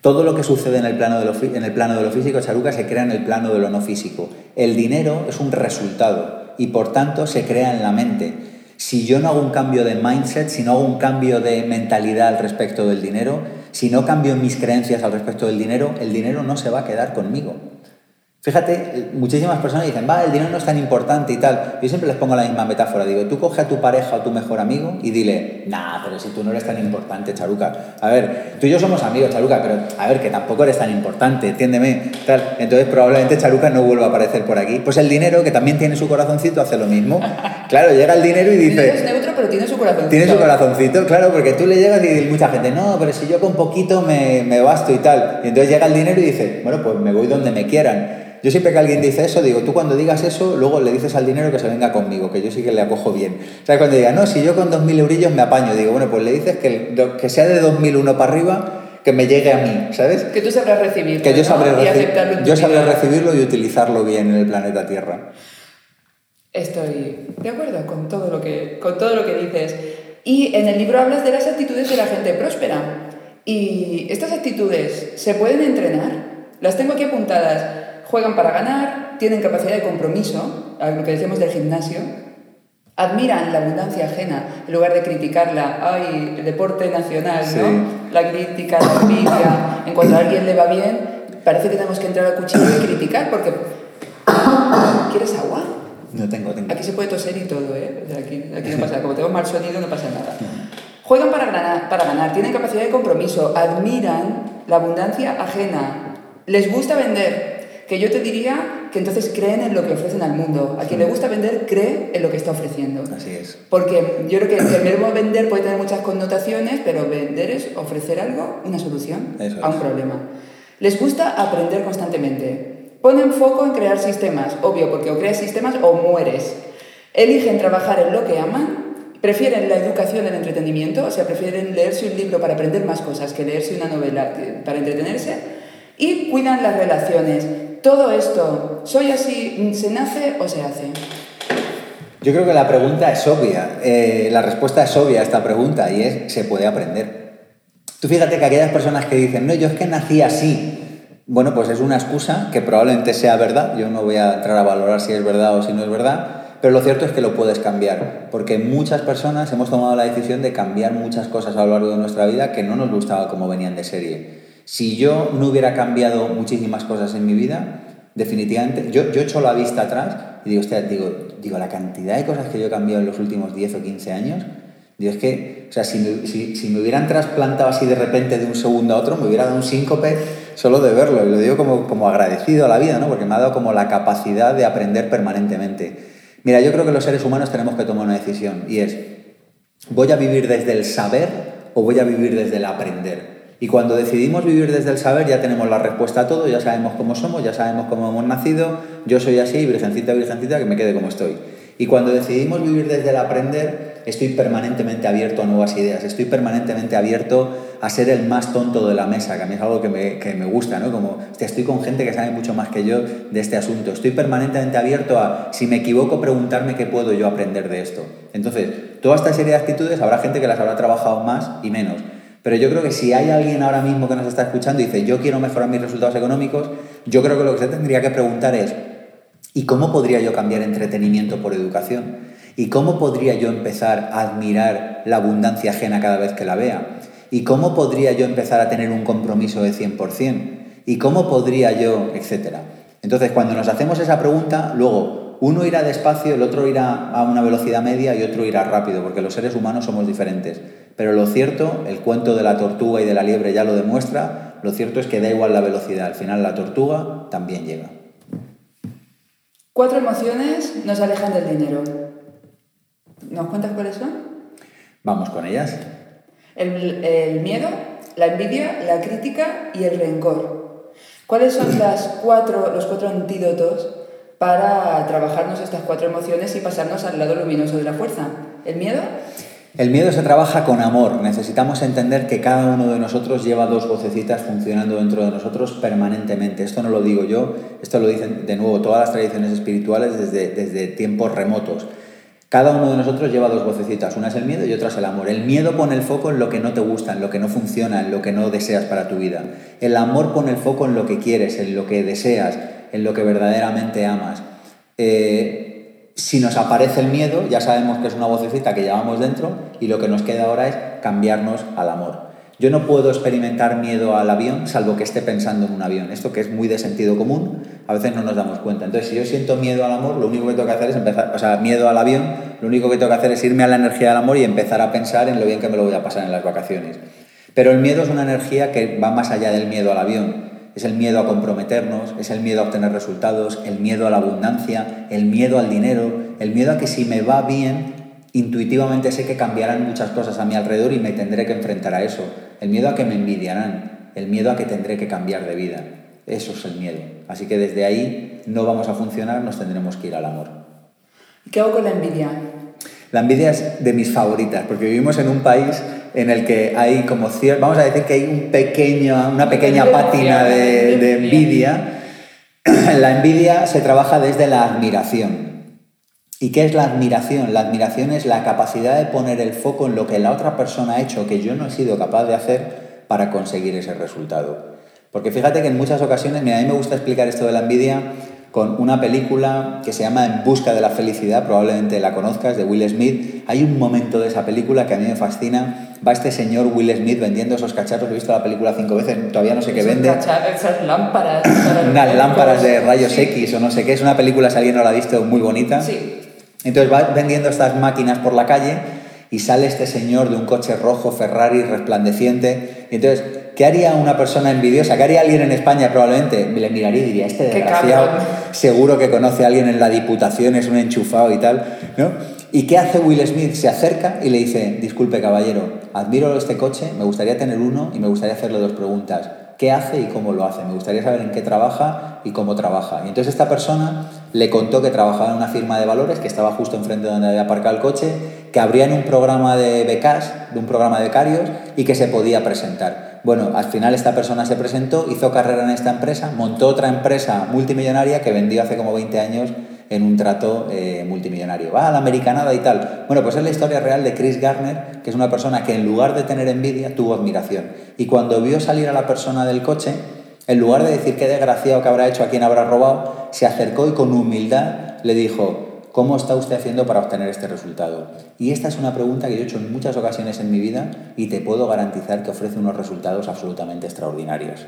Todo lo que sucede en el plano de lo, en el plano físico, Charuca, se crea en el plano de lo no físico. El dinero es un resultado y por tanto se crea en la mente. Si yo no hago un cambio de mindset, si no hago un cambio de mentalidad al respecto del dinero, si no cambio mis creencias al respecto del dinero, el dinero no se va a quedar conmigo. Fíjate, muchísimas personas dicen, va, el dinero no es tan importante y tal. Yo siempre les pongo la misma metáfora. Digo, tú coge a tu pareja o tu mejor amigo y dile, nah, pero si tú no eres tan importante, Charuca. A ver, tú y yo somos amigos, Charuca, pero a ver, que tampoco eres tan importante, entiéndeme. Tal. Entonces probablemente Charuca no vuelva a aparecer por aquí. Pues el dinero, que también tiene su corazoncito, hace lo mismo. <laughs> Claro, llega el dinero y dice... es neutro, pero tiene su corazoncito. Tiene su corazoncito, claro, porque tú le llegas y mucha gente, no, pero si yo con poquito me, me basto y tal. Y entonces llega el dinero y dice, bueno, pues me voy donde me quieran. Yo siempre que alguien dice eso, digo, tú cuando digas eso, luego le dices al dinero que se venga conmigo, que yo sí que le acojo bien. O sea, cuando diga, no, si yo con 2.000 eurillos me apaño, digo, bueno, pues le dices que, que sea de 2.001 para arriba, que me llegue a mí, ¿sabes? Que tú sabrás recibirlo. Que yo sabré, yo sabré recibirlo y utilizarlo bien en el planeta Tierra. Estoy de acuerdo con todo lo que, con todo lo que dices. Y en el libro hablas de las actitudes de la gente próspera. Y estas actitudes se pueden entrenar. Las tengo aquí apuntadas juegan para ganar, tienen capacidad de compromiso, lo que decíamos del gimnasio, admiran la abundancia ajena en lugar de criticarla. Ay, el deporte nacional, ¿no? La crítica, la envidia. En cuanto a alguien le va bien, parece que tenemos que entrar al cuchillo y criticar porque. ¿Quieres agua? No tengo, tengo. Aquí se puede toser y todo, ¿eh? Aquí, aquí no <laughs> pasa, como tengo mal sonido, no pasa nada. Juegan para ganar, para ganar, tienen capacidad de compromiso, admiran la abundancia ajena, les gusta vender, que yo te diría que entonces creen en lo que ofrecen al mundo. A quien le gusta vender, cree en lo que está ofreciendo. Así es. Porque yo creo que el verbo vender puede tener muchas connotaciones, pero vender es ofrecer algo, una solución a un problema. Les gusta aprender constantemente. Ponen foco en crear sistemas, obvio, porque o creas sistemas o mueres. Eligen trabajar en lo que aman prefieren la educación, el entretenimiento, o sea, prefieren leerse un libro para aprender más cosas que leerse una novela para entretenerse, y cuidan las relaciones. Todo esto, ¿soy así? ¿Se nace o se hace? Yo creo que la pregunta es obvia, eh, la respuesta es obvia a esta pregunta y es, se puede aprender. Tú fíjate que aquellas personas que dicen, no, yo es que nací así, bueno, pues es una excusa que probablemente sea verdad, yo no voy a entrar a valorar si es verdad o si no es verdad, pero lo cierto es que lo puedes cambiar, porque muchas personas hemos tomado la decisión de cambiar muchas cosas a lo largo de nuestra vida que no nos gustaba como venían de serie. Si yo no hubiera cambiado muchísimas cosas en mi vida, definitivamente, yo, yo echo la vista atrás y digo, digo, digo, la cantidad de cosas que yo he cambiado en los últimos 10 o 15 años, digo, es que, o sea, si me, si, me hubieran trasplantado así de repente de un segundo a otro, me hubiera dado un síncope solo de verlo, y lo digo como, como agradecido a la vida, ¿no? Porque me ha dado como la capacidad de aprender permanentemente. Mira, yo creo que los seres humanos tenemos que tomar una decisión, y es, ¿voy a vivir desde el saber o voy a vivir desde el aprender? Y cuando decidimos vivir desde el saber ya tenemos la respuesta a todo, ya sabemos cómo somos, ya sabemos cómo hemos nacido, yo soy así, virgencita, virgencita, que me quede como estoy. Y cuando decidimos vivir desde el aprender, estoy permanentemente abierto a nuevas ideas, estoy permanentemente abierto a ser el más tonto de la mesa, que a mí es algo que me, que me gusta, ¿no? Como estoy con gente que sabe mucho más que yo de este asunto, estoy permanentemente abierto a, si me equivoco, preguntarme qué puedo yo aprender de esto. Entonces, toda esta serie de actitudes habrá gente que las habrá trabajado más y menos pero yo creo que si hay alguien ahora mismo que nos está escuchando y dice, yo quiero mejorar mis resultados económicos, yo creo que lo que se tendría que preguntar es, ¿y cómo podría yo cambiar entretenimiento por educación? ¿Y cómo podría yo empezar a admirar la abundancia ajena cada vez que la vea? ¿Y cómo podría yo empezar a tener un compromiso de 100%? ¿Y cómo podría yo, etcétera? Entonces, cuando nos hacemos esa pregunta, luego uno irá despacio, el otro irá a una velocidad media y otro irá rápido, porque los seres humanos somos diferentes Pero lo cierto, el cuento de la tortuga y de la liebre ya lo demuestra, lo cierto es que da igual la velocidad, al final la tortuga también llega. Cuatro emociones nos alejan del dinero. ¿Nos cuentas cuáles son? Vamos con ellas. El, miedo, la envidia, la crítica y el rencor. ¿Cuáles son <clears throat> las cuatro, los cuatro antídotos para trabajarnos estas cuatro emociones y pasarnos al lado luminoso de la fuerza? ¿El miedo? El miedo se trabaja con amor. Necesitamos entender que cada uno de nosotros lleva dos vocecitas funcionando dentro de nosotros permanentemente. Esto no lo digo yo, esto lo dicen de nuevo todas las tradiciones espirituales desde, desde tiempos remotos. Cada uno de nosotros lleva dos vocecitas, una es el miedo y otra es el amor. El miedo pone el foco en lo que no te gusta, en lo que no funciona, en lo que no deseas para tu vida. El amor pone el foco en lo que quieres, en lo que deseas, en lo que verdaderamente amas. Eh, si nos aparece el miedo, ya sabemos que es una vocecita que llevamos dentro y lo que nos queda ahora es cambiarnos al amor. Yo no puedo experimentar miedo al avión salvo que esté pensando en un avión. Esto que es muy de sentido común, a veces no nos damos cuenta. Entonces, si yo siento miedo al amor, lo único que tengo que hacer es empezar, o sea, miedo al avión, lo único que tengo que hacer es irme a la energía del amor y empezar a pensar en lo bien que me lo voy a pasar en las vacaciones. Pero el miedo es una energía que va más allá del miedo al avión es el miedo a comprometernos, es el miedo a obtener resultados, el miedo a la abundancia, el miedo al dinero, el miedo a que si me va bien, intuitivamente sé que cambiarán muchas cosas a mi alrededor y me tendré que enfrentar a eso, el miedo a que me envidiarán, el miedo a que tendré que cambiar de vida. Eso es el miedo. Así que desde ahí no vamos a funcionar, nos tendremos que ir al amor. ¿Qué hago con la envidia? La envidia es de mis favoritas, porque vivimos en un país en el que hay como cierto, vamos a decir que hay un pequeño, una pequeña pátina de, de envidia. <clears throat> La envidia se trabaja desde la admiración. ¿Y qué es la admiración? La admiración es la capacidad de poner el foco en lo que la otra persona ha hecho que yo no he sido capaz de hacer para conseguir ese resultado. Porque fíjate que en muchas ocasiones, mira, a mí me gusta explicar esto de la envidia con una película que se llama En Busca de la Felicidad, probablemente la conozcas, de Will Smith. Hay un momento de esa película que a mí me fascina. Va este señor Will Smith vendiendo esos cachorros, he visto la película cinco veces, todavía no sé qué vende. Esas lámparas. <clears throat> Unas lámparas de rayos X o no sé qué. Es una película, si alguien no la ha visto, muy bonita. Sí. Entonces va vendiendo estas máquinas por la calle y sale este señor de un coche rojo Ferrari resplandeciente. Y entonces ¿Qué haría una persona envidiosa? ¿Qué haría alguien en España probablemente? Me le miraría y diría, este desgraciado seguro que conoce a alguien en la diputación, es un enchufado y tal, ¿no? ¿Y qué hace Will Smith? Se acerca y le dice, disculpe caballero, admiro este coche, me gustaría tener uno y me gustaría hacerle dos preguntas qué hace y cómo lo hace. Me gustaría saber en qué trabaja y cómo trabaja. Y entonces esta persona le contó que trabajaba en una firma de valores, que estaba justo enfrente de donde había aparcado el coche, que abrían un programa de becas, de un programa de becarios, y que se podía presentar. Bueno, al final esta persona se presentó, hizo carrera en esta empresa, montó otra empresa multimillonaria que vendió hace como 20 años en un trato eh, multimillonario. Va a la americanada y tal. Bueno, pues es la historia real de Chris Garner, que es una persona que en lugar de tener envidia tuvo admiración. Y cuando vio salir a la persona del coche, en lugar de decir qué desgraciado que habrá hecho, a quién habrá robado, se acercó y con humildad le dijo, ¿cómo está usted haciendo para obtener este resultado? Y esta es una pregunta que yo he hecho en muchas ocasiones en mi vida y te puedo garantizar que ofrece unos resultados absolutamente extraordinarios.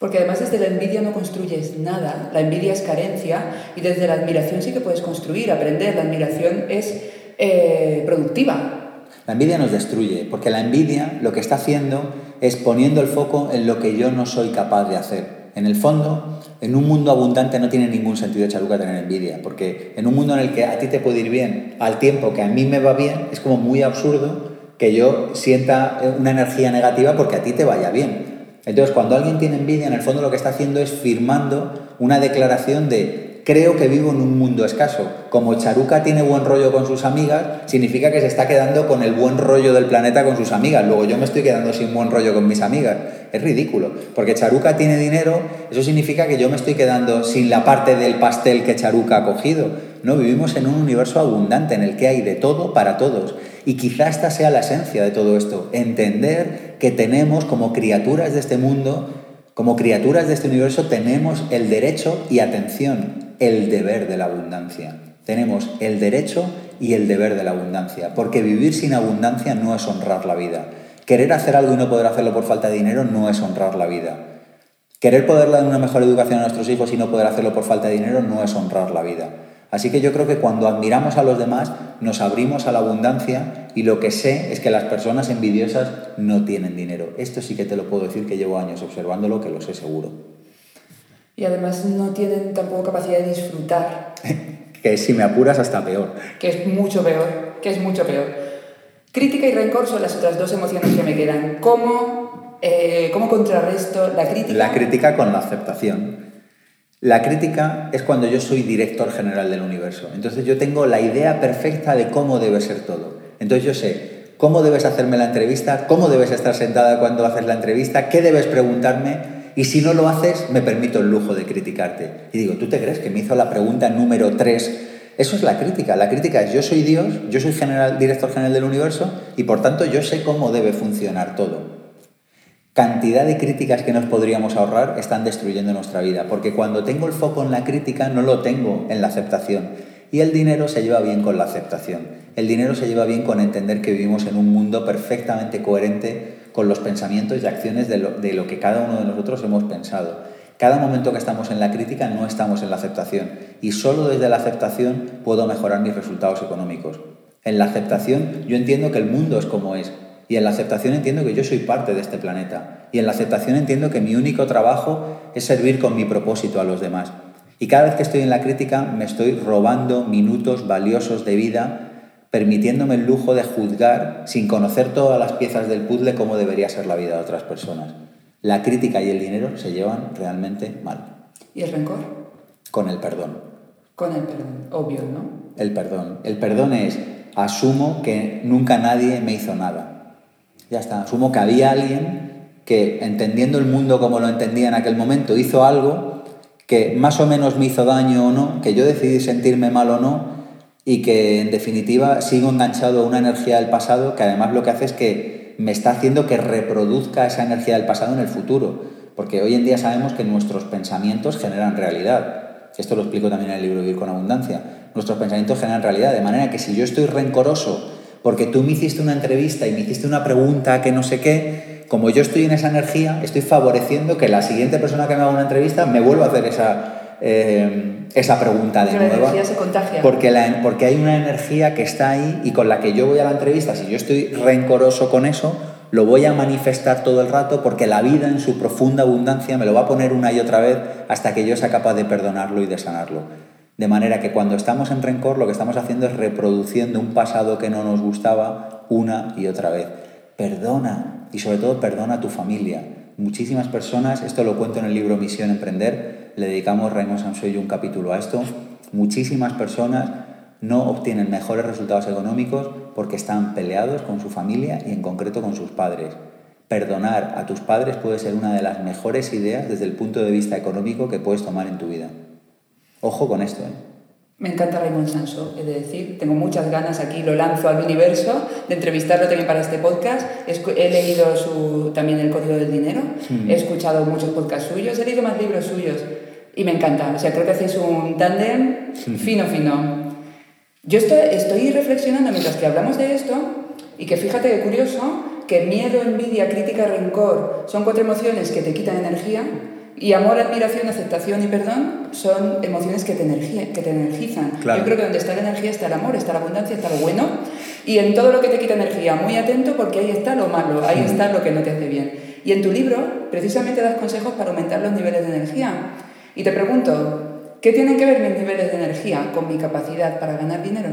Porque además desde la envidia no construyes nada, la envidia es carencia y desde la admiración sí que puedes construir, aprender, la admiración es eh, productiva. La envidia nos destruye, porque la envidia lo que está haciendo es poniendo el foco en lo que yo no soy capaz de hacer. En el fondo, en un mundo abundante no tiene ningún sentido chaluca tener envidia, porque en un mundo en el que a ti te puede ir bien al tiempo que a mí me va bien, es como muy absurdo que yo sienta una energía negativa porque a ti te vaya bien. Entonces, cuando alguien tiene envidia, en el fondo lo que está haciendo es firmando una declaración de creo que vivo en un mundo escaso. Como Charuca tiene buen rollo con sus amigas, significa que se está quedando con el buen rollo del planeta con sus amigas. Luego yo me estoy quedando sin buen rollo con mis amigas. Es ridículo. Porque Charuca tiene dinero, eso significa que yo me estoy quedando sin la parte del pastel que Charuca ha cogido. No, vivimos en un universo abundante en el que hay de todo para todos. Y quizá esta sea la esencia de todo esto, entender que tenemos como criaturas de este mundo, como criaturas de este universo, tenemos el derecho y atención, el deber de la abundancia. Tenemos el derecho y el deber de la abundancia, porque vivir sin abundancia no es honrar la vida. Querer hacer algo y no poder hacerlo por falta de dinero no es honrar la vida. Querer poder dar una mejor educación a nuestros hijos y no poder hacerlo por falta de dinero no es honrar la vida. Así que yo creo que cuando admiramos a los demás nos abrimos a la abundancia y lo que sé es que las personas envidiosas no tienen dinero. Esto sí que te lo puedo decir que llevo años observándolo, que lo sé seguro. Y además no tienen tampoco capacidad de disfrutar. <laughs> que si me apuras hasta peor. Que es mucho peor, que es mucho peor. Crítica y rencor son las otras dos emociones que me quedan. ¿Cómo, eh, cómo contrarresto la crítica? La crítica con la aceptación. La crítica es cuando yo soy director general del universo. Entonces yo tengo la idea perfecta de cómo debe ser todo. Entonces yo sé cómo debes hacerme la entrevista, cómo debes estar sentada cuando haces la entrevista, qué debes preguntarme y si no lo haces me permito el lujo de criticarte. Y digo, ¿tú te crees que me hizo la pregunta número 3? Eso es la crítica. La crítica es yo soy Dios, yo soy general, director general del universo y por tanto yo sé cómo debe funcionar todo cantidad de críticas que nos podríamos ahorrar están destruyendo nuestra vida, porque cuando tengo el foco en la crítica no lo tengo en la aceptación. Y el dinero se lleva bien con la aceptación. El dinero se lleva bien con entender que vivimos en un mundo perfectamente coherente con los pensamientos y acciones de lo, de lo que cada uno de nosotros hemos pensado. Cada momento que estamos en la crítica no estamos en la aceptación y solo desde la aceptación puedo mejorar mis resultados económicos. En la aceptación yo entiendo que el mundo es como es, y en la aceptación entiendo que yo soy parte de este planeta. Y en la aceptación entiendo que mi único trabajo es servir con mi propósito a los demás. Y cada vez que estoy en la crítica me estoy robando minutos valiosos de vida, permitiéndome el lujo de juzgar sin conocer todas las piezas del puzzle cómo debería ser la vida de otras personas. La crítica y el dinero se llevan realmente mal. ¿Y el rencor? Con el perdón. Con el perdón, obvio, ¿no? El perdón. El perdón es, asumo que nunca nadie me hizo nada ya está. Asumo que había alguien que, entendiendo el mundo como lo entendía en aquel momento, hizo algo que más o menos me hizo daño o no, que yo decidí sentirme mal o no, y que en definitiva sigo enganchado a una energía del pasado que además lo que hace es que me está haciendo que reproduzca esa energía del pasado en el futuro. Porque hoy en día sabemos que nuestros pensamientos generan realidad. Esto lo explico también en el libro Vivir con Abundancia. Nuestros pensamientos generan realidad, de manera que si yo estoy rencoroso porque tú me hiciste una entrevista y me hiciste una pregunta que no sé qué, como yo estoy en esa energía, estoy favoreciendo que la siguiente persona que me haga una entrevista me vuelva a hacer esa, eh, esa pregunta de nuevo. Energía se contagia. Porque, porque hay una energía que está ahí y con la que yo voy a la entrevista, si yo estoy rencoroso con eso, lo voy a manifestar todo el rato porque la vida en su profunda abundancia me lo va a poner una y otra vez hasta que yo sea capaz de perdonarlo y de sanarlo. De manera que cuando estamos en rencor lo que estamos haciendo es reproduciendo un pasado que no nos gustaba una y otra vez. Perdona y sobre todo perdona a tu familia. Muchísimas personas, esto lo cuento en el libro Misión Emprender, le dedicamos Raymond Sanso y un capítulo a esto, muchísimas personas no obtienen mejores resultados económicos porque están peleados con su familia y en concreto con sus padres. Perdonar a tus padres puede ser una de las mejores ideas desde el punto de vista económico que puedes tomar en tu vida. Ojo con esto. ¿eh? Me encanta Raymond Sanso, he de decir. Tengo muchas ganas aquí, lo lanzo al universo, de entrevistarlo también para este podcast. He leído su, también El Código del Dinero, mm. he escuchado muchos podcasts suyos, he leído más libros suyos y me encanta. O sea, creo que hacéis un tándem fino, fino. Yo estoy, estoy reflexionando mientras que hablamos de esto y que fíjate qué curioso que miedo, envidia, crítica, rencor son cuatro emociones que te quitan energía y amor, admiración, aceptación y perdón son emociones que te, que te energizan. Yo creo que donde está la energía está el amor, está la abundancia, está lo bueno. Y en todo lo que te quita energía, muy atento porque ahí está lo malo, ahí está lo que no te hace bien. Y en tu libro precisamente das consejos para aumentar los niveles de energía. Y te pregunto, ¿qué tienen que ver mis niveles de energía con mi capacidad para ganar dinero?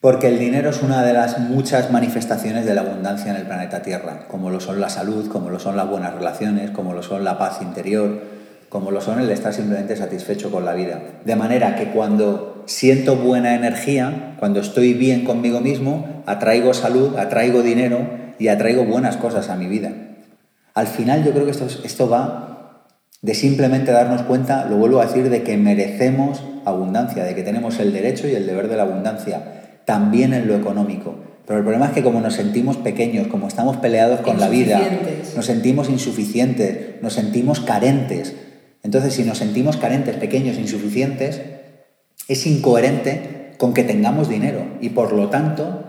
Porque el dinero es una de las muchas manifestaciones de la abundancia en el planeta Tierra, como lo son la salud, como lo son las buenas relaciones, como lo son la paz interior, como lo son el estar simplemente satisfecho con la vida. De manera que cuando siento buena energía, cuando estoy bien conmigo mismo, atraigo salud, atraigo dinero y atraigo buenas cosas a mi vida. Al final yo creo que esto, esto va de simplemente darnos cuenta, lo vuelvo a decir, de que merecemos abundancia, de que tenemos el derecho y el deber de la abundancia también en lo económico. Pero el problema es que como nos sentimos pequeños, como estamos peleados con la vida, nos sentimos insuficientes, nos sentimos carentes. Entonces, si nos sentimos carentes, pequeños, insuficientes, es incoherente con que tengamos dinero. Y por lo tanto,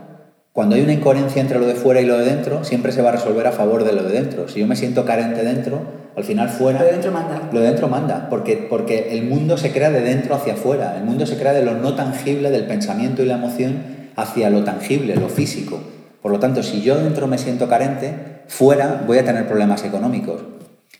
Cuando hay una incoherencia entre lo de fuera y lo de dentro, siempre se va a resolver a favor de lo de dentro. Si yo me siento carente dentro, al final fuera... Lo de dentro manda. Lo de dentro manda, porque, porque el mundo se crea de dentro hacia afuera. El mundo se crea de lo no tangible, del pensamiento y la emoción, hacia lo tangible, lo físico. Por lo tanto, si yo dentro me siento carente, fuera voy a tener problemas económicos.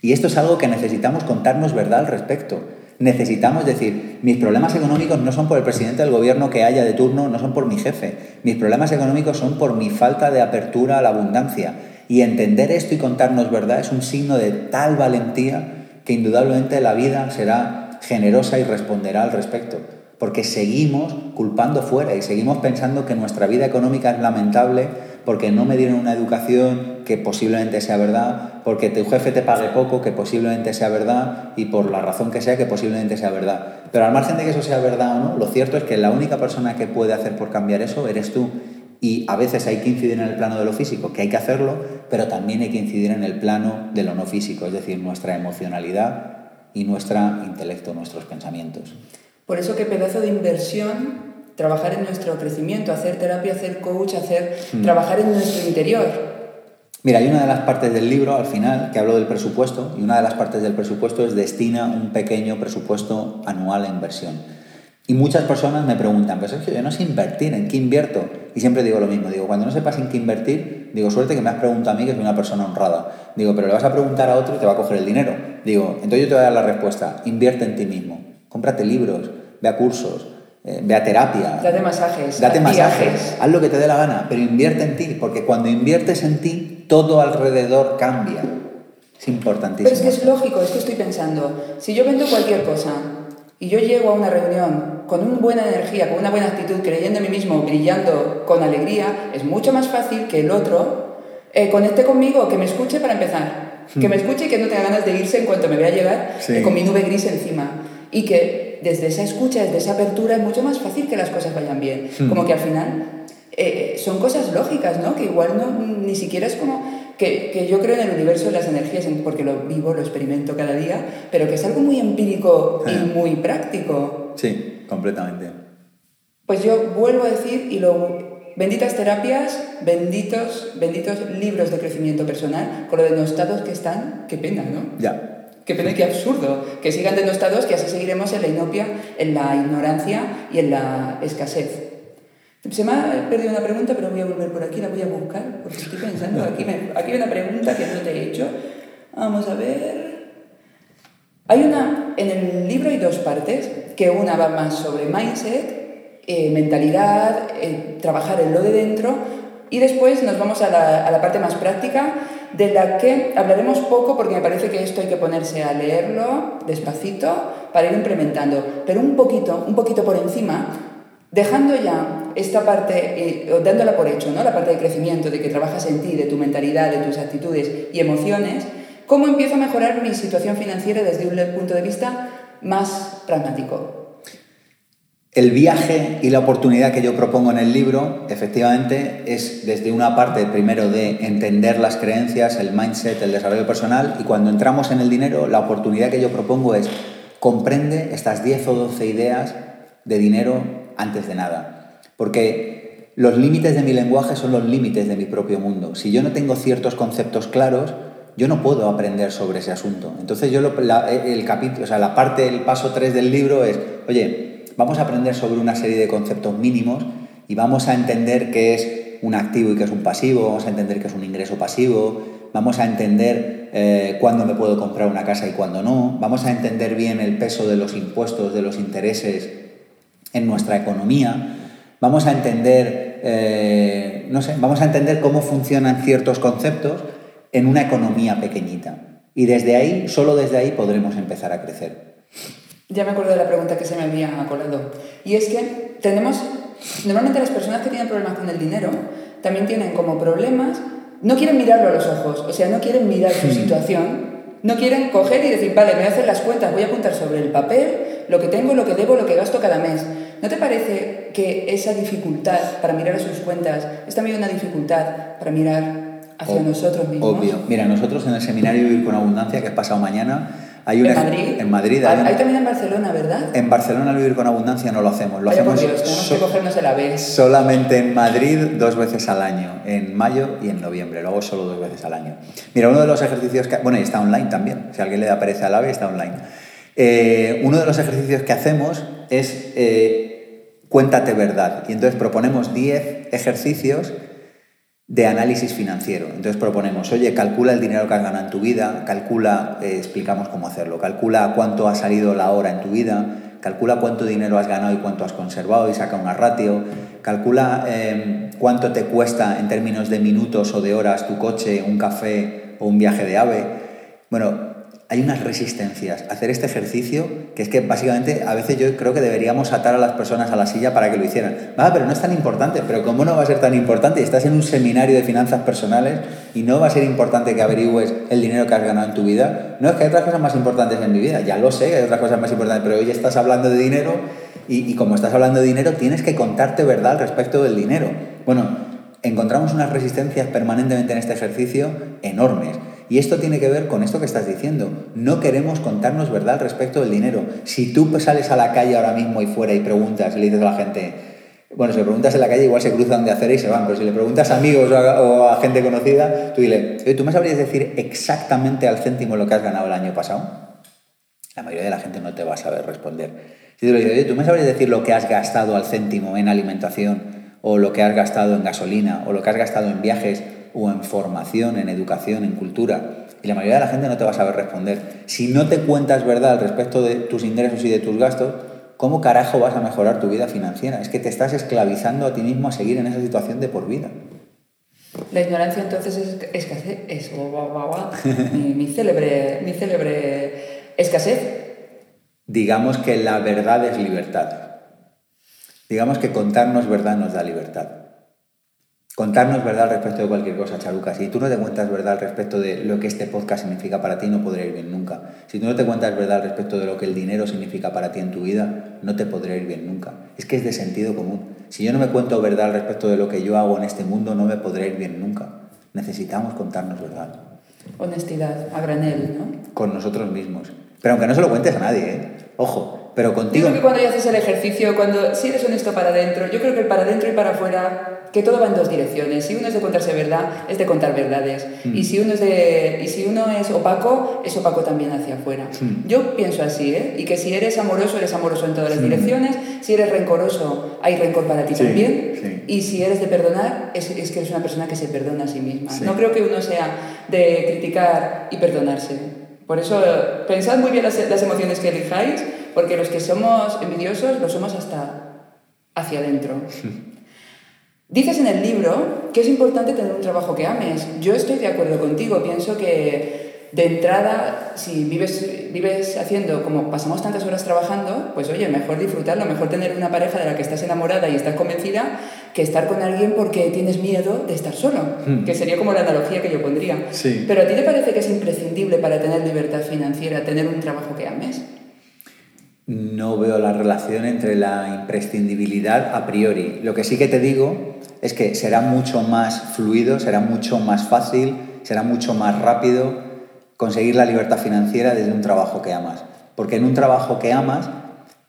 Y esto es algo que necesitamos contarnos verdad al respecto necesitamos decir, mis problemas económicos no son por el presidente del gobierno que haya de turno, no son por mi jefe, mis problemas económicos son por mi falta de apertura a la abundancia. Y entender esto y contarnos verdad es un signo de tal valentía que indudablemente la vida será generosa y responderá al respecto. Porque seguimos culpando fuera y seguimos pensando que nuestra vida económica es lamentable porque no me dieron una educación que posiblemente sea verdad, porque tu jefe te pague poco, que posiblemente sea verdad, y por la razón que sea, que posiblemente sea verdad. Pero al margen de que eso sea verdad o no, lo cierto es que la única persona que puede hacer por cambiar eso eres tú. Y a veces hay que incidir en el plano de lo físico, que hay que hacerlo, pero también hay que incidir en el plano de lo no físico, es decir, nuestra emocionalidad y nuestro intelecto, nuestros pensamientos. Por eso qué pedazo de inversión trabajar en nuestro crecimiento, hacer terapia, hacer coach, hacer hmm. trabajar en nuestro interior. Mira, hay una de las partes del libro al final que hablo del presupuesto y una de las partes del presupuesto es destina un pequeño presupuesto anual a inversión. Y muchas personas me preguntan, es que yo no sé invertir, ¿en qué invierto? Y siempre digo lo mismo, digo, cuando no sepas en qué invertir, digo, suerte que me has preguntado a mí que soy una persona honrada. Digo, pero le vas a preguntar a otro y te va a coger el dinero. Digo, entonces yo te voy a dar la respuesta, invierte en ti mismo, cómprate libros, ve a cursos, eh, ve a terapia. Date masajes. Date masajes. Haz lo que te dé la gana, pero invierte en ti, porque cuando inviertes en ti, todo alrededor cambia. Es importantísimo. Pero es que es lógico, es que estoy pensando, si yo vendo cualquier cosa y yo llego a una reunión con una buena energía, con una buena actitud, creyendo en mí mismo, brillando con alegría, es mucho más fácil que el otro eh, conecte conmigo, que me escuche para empezar. Que me escuche y que no tenga ganas de irse en cuanto me vea llegar eh, con mi nube gris encima. Y que desde esa escucha, desde esa apertura, es mucho más fácil que las cosas vayan bien. Hmm. Como que al final eh, son cosas lógicas, ¿no? Que igual no, ni siquiera es como... Que, que, yo creo en el universo de las energías, porque lo vivo, lo experimento cada día, pero que es algo muy empírico y muy práctico. Sí, completamente. Pues yo vuelvo a decir, y lo, benditas terapias, benditos, benditos libros de crecimiento personal, con lo denostados que están, qué pena, ¿no? Ya. Qué pena, qué absurdo. Que sigan denostados, que así seguiremos en la inopia, en la ignorancia y en la escasez. Se me ha perdido una pregunta, pero voy a volver por aquí, la voy a buscar, porque estoy pensando, aquí, aquí hay una pregunta que no te he hecho. Vamos a ver. Hay una, en el libro hay dos partes, que una va más sobre mindset, eh, mentalidad, eh, trabajar en lo de dentro, y después nos vamos a la, a la parte más práctica, de la que hablaremos poco porque me parece que esto hay que ponerse a leerlo despacito para ir implementando, pero un poquito, un poquito por encima, dejando ya esta parte, eh, dándola por hecho, ¿no? la parte de crecimiento, de que trabajas en ti, de tu mentalidad, de tus actitudes y emociones, ¿cómo empiezo a mejorar mi situación financiera desde un punto de vista más pragmático? El viaje y la oportunidad que yo propongo en el libro, efectivamente, es desde una parte primero de entender las creencias, el mindset, el desarrollo personal, y cuando entramos en el dinero, la oportunidad que yo propongo es comprende estas 10 o 12 ideas de dinero antes de nada. Porque los límites de mi lenguaje son los límites de mi propio mundo. Si yo no tengo ciertos conceptos claros, yo no puedo aprender sobre ese asunto. Entonces yo la, el capítulo, o sea, la parte, el paso 3 del libro es, oye, vamos a aprender sobre una serie de conceptos mínimos y vamos a entender qué es un activo y qué es un pasivo, vamos a entender qué es un ingreso pasivo, vamos a entender eh, cuándo me puedo comprar una casa y cuándo no, vamos a entender bien el peso de los impuestos, de los intereses en nuestra economía, vamos a entender, eh, no sé, vamos a entender cómo funcionan ciertos conceptos en una economía pequeñita. Y desde ahí, solo desde ahí podremos empezar a crecer. Ya me acuerdo de la pregunta que se me había colado. Y es que tenemos, normalmente las personas que tienen problemas con el dinero también tienen como problemas, no quieren mirarlo a los ojos, o sea, no quieren mirar su hmm. situación, no quieren coger y decir, vale, me voy a hacer las cuentas, voy a apuntar sobre el papel lo que tengo, lo que debo, lo que gasto cada mes. ¿No te parece que esa dificultad para mirar a sus cuentas es también una dificultad para mirar hacia nosotros mismos? Obvio. Mira, nosotros en el seminario Vivir con Abundancia, que es pasado mañana, Hay una, ¿En Madrid? En Madrid. Hay, hay también en Barcelona, ¿verdad? en Barcelona al vivir con abundancia no lo hacemos. Lo Vaya por hacemos Dios, tenemos que cogernos el ave. solamente en Madrid dos veces al año, en mayo y en noviembre. Luego solo dos veces al año. Mira, uno de los ejercicios que... Bueno, y está online también. Si a alguien le da pereza al ave, está online. Eh, uno de los ejercicios que hacemos es eh, cuéntate verdad. Y entonces proponemos 10 ejercicios de análisis financiero. Entonces proponemos, oye, calcula el dinero que has ganado en tu vida, calcula, eh, explicamos cómo hacerlo, calcula cuánto ha salido la hora en tu vida, calcula cuánto dinero has ganado y cuánto has conservado y saca una ratio, calcula eh, cuánto te cuesta en términos de minutos o de horas tu coche, un café o un viaje de ave. Bueno, hay unas resistencias hacer este ejercicio que es que básicamente a veces yo creo que deberíamos atar a las personas a la silla para que lo hicieran. Va, pero no es tan importante. Pero ¿cómo no va a ser tan importante? Estás en un seminario de finanzas personales y no va a ser importante que averigües el dinero que has ganado en tu vida. No es que hay otras cosas más importantes en mi vida. Ya lo sé hay otras cosas más importantes, pero hoy estás hablando de dinero y, y como estás hablando de dinero tienes que contarte verdad al respecto del dinero. Bueno, encontramos unas resistencias permanentemente en este ejercicio enormes. Y esto tiene que ver con esto que estás diciendo. No queremos contarnos verdad respecto del dinero. Si tú sales a la calle ahora mismo y fuera y preguntas le dices a la gente, bueno, si le preguntas en la calle igual se cruzan de hacer y se van, pero si le preguntas a amigos o a, gente conocida, tú dile, ¿tú me sabrías decir exactamente al céntimo lo que has ganado el año pasado? La mayoría de la gente no te va a saber responder. Si tú le dices, ¿tú me sabrías decir lo que has gastado al céntimo en alimentación o lo que has gastado en gasolina o lo que has gastado en viajes o en formación, en educación, en cultura? Y la mayoría de la gente no te va a saber responder. Si no te cuentas verdad al respecto de tus ingresos y de tus gastos, ¿cómo carajo vas a mejorar tu vida financiera? Es que te estás esclavizando a ti mismo a seguir en esa situación de por vida. La ignorancia entonces es escasez. Es, mi, mi célebre, mi célebre escasez. Digamos que la verdad es libertad. Digamos que contarnos verdad nos da libertad. Contarnos verdad al respecto de cualquier cosa, Charuca. Si tú no te cuentas verdad al respecto de lo que este podcast significa para ti, no podré ir bien nunca. Si tú no te cuentas verdad al respecto de lo que el dinero significa para ti en tu vida, no te podré ir bien nunca. Es que es de sentido común. Si yo no me cuento verdad al respecto de lo que yo hago en este mundo, no me podré ir bien nunca. Necesitamos contarnos verdad. Honestidad, a granel, ¿no? Con nosotros mismos. Pero aunque no se lo cuentes a nadie, ¿eh? Ojo, pero contigo... Digo que cuando ya haces el ejercicio, cuando si eres honesto para adentro, yo creo que el para adentro y para afuera, que todo va en dos direcciones. Si uno es de contarse verdad, es de contar verdades. Mm. Y, si uno es de, y si uno es opaco, es opaco también hacia afuera. Mm. Yo pienso así, ¿eh? Y que si eres amoroso, eres amoroso en todas las Mm. direcciones. Si eres rencoroso, hay rencor para ti Sí, también. sí. Y si eres de perdonar, es, es que eres una persona que se perdona a sí misma. Sí. No creo que uno sea de criticar y perdonarse. Por eso, pensad muy bien las, las emociones que elijáis, porque los que somos envidiosos lo somos hasta hacia adentro. <laughs> Dices en el libro que es importante tener un trabajo que ames. Yo estoy de acuerdo contigo. Pienso que de entrada, si vives, vives haciendo como pasamos tantas horas trabajando, pues oye, mejor disfrutarlo, mejor tener una pareja de la que estás enamorada y estás convencida que estar con alguien porque tienes miedo de estar solo, Hmm. que sería como la analogía que yo pondría. Sí. Pero a ti te parece que es imprescindible para tener libertad financiera tener un trabajo que ames? No veo la relación entre la imprescindibilidad a priori. Lo que sí que te digo es que será mucho más fluido, será mucho más fácil, será mucho más rápido conseguir la libertad financiera desde un trabajo que amas. Porque en un trabajo que amas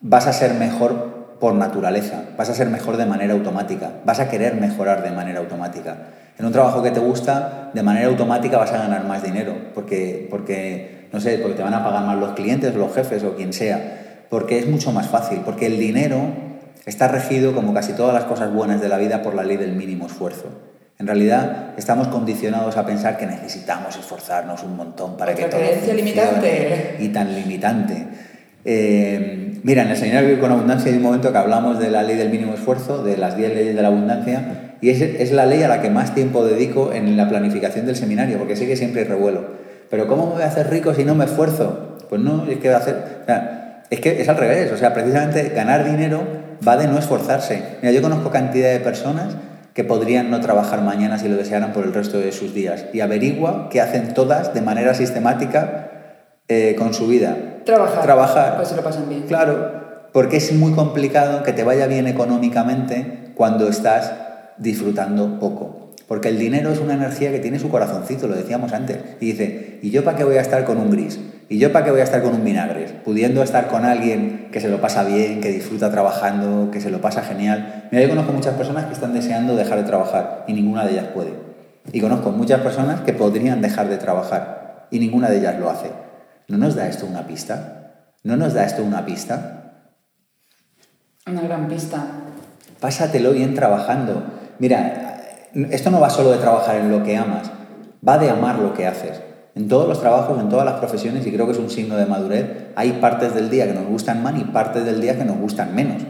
vas a ser mejor por naturaleza, vas a ser mejor de manera automática, vas a querer mejorar de manera automática. En un trabajo que te gusta, de manera automática vas a ganar más dinero, porque, porque no sé, porque te van a pagar más los clientes, los jefes o quien sea porque es mucho más fácil, porque el dinero está regido, como casi todas las cosas buenas de la vida, por la ley del mínimo esfuerzo. En realidad, estamos condicionados a pensar que necesitamos esforzarnos un montón para Otra que todo creencia limitante. Y tan limitante. Eh, mira, en el seminario Vivir con Abundancia hay un momento que hablamos de la ley del mínimo esfuerzo, de las 10 leyes de la abundancia, y es, es la ley a la que más tiempo dedico en la planificación del seminario, porque sé que siempre hay revuelo. Pero ¿cómo me voy a hacer rico si no me esfuerzo? Pues no, es que hacer... O sea, es que es al revés, o sea, precisamente ganar dinero va de no esforzarse. Mira, yo conozco cantidad de personas que podrían no trabajar mañana si lo desearan por el resto de sus días. Y averigua qué hacen todas de manera sistemática eh, con su vida. Trabajar. Trabajar. Pues se lo pasan bien. Claro, porque es muy complicado que te vaya bien económicamente cuando estás disfrutando poco. Porque el dinero es una energía que tiene su corazoncito, lo decíamos antes. Y dice, ¿y yo para qué voy a estar con un gris? ¿Y yo para qué voy a estar con un vinagre? Pudiendo estar con alguien que se lo pasa bien, que disfruta trabajando, que se lo pasa genial. Mira, yo conozco muchas personas que están deseando dejar de trabajar y ninguna de ellas puede. Y conozco muchas personas que podrían dejar de trabajar y ninguna de ellas lo hace. ¿No nos da esto una pista? ¿No nos da esto una pista? Una gran pista. Pásatelo bien trabajando. Mira, esto no va solo de trabajar en lo que amas, va de amar lo que haces. En todos los trabajos, en todas las profesiones, y creo que es un signo de madurez, hay partes del día que nos gustan más y partes del día que nos gustan menos.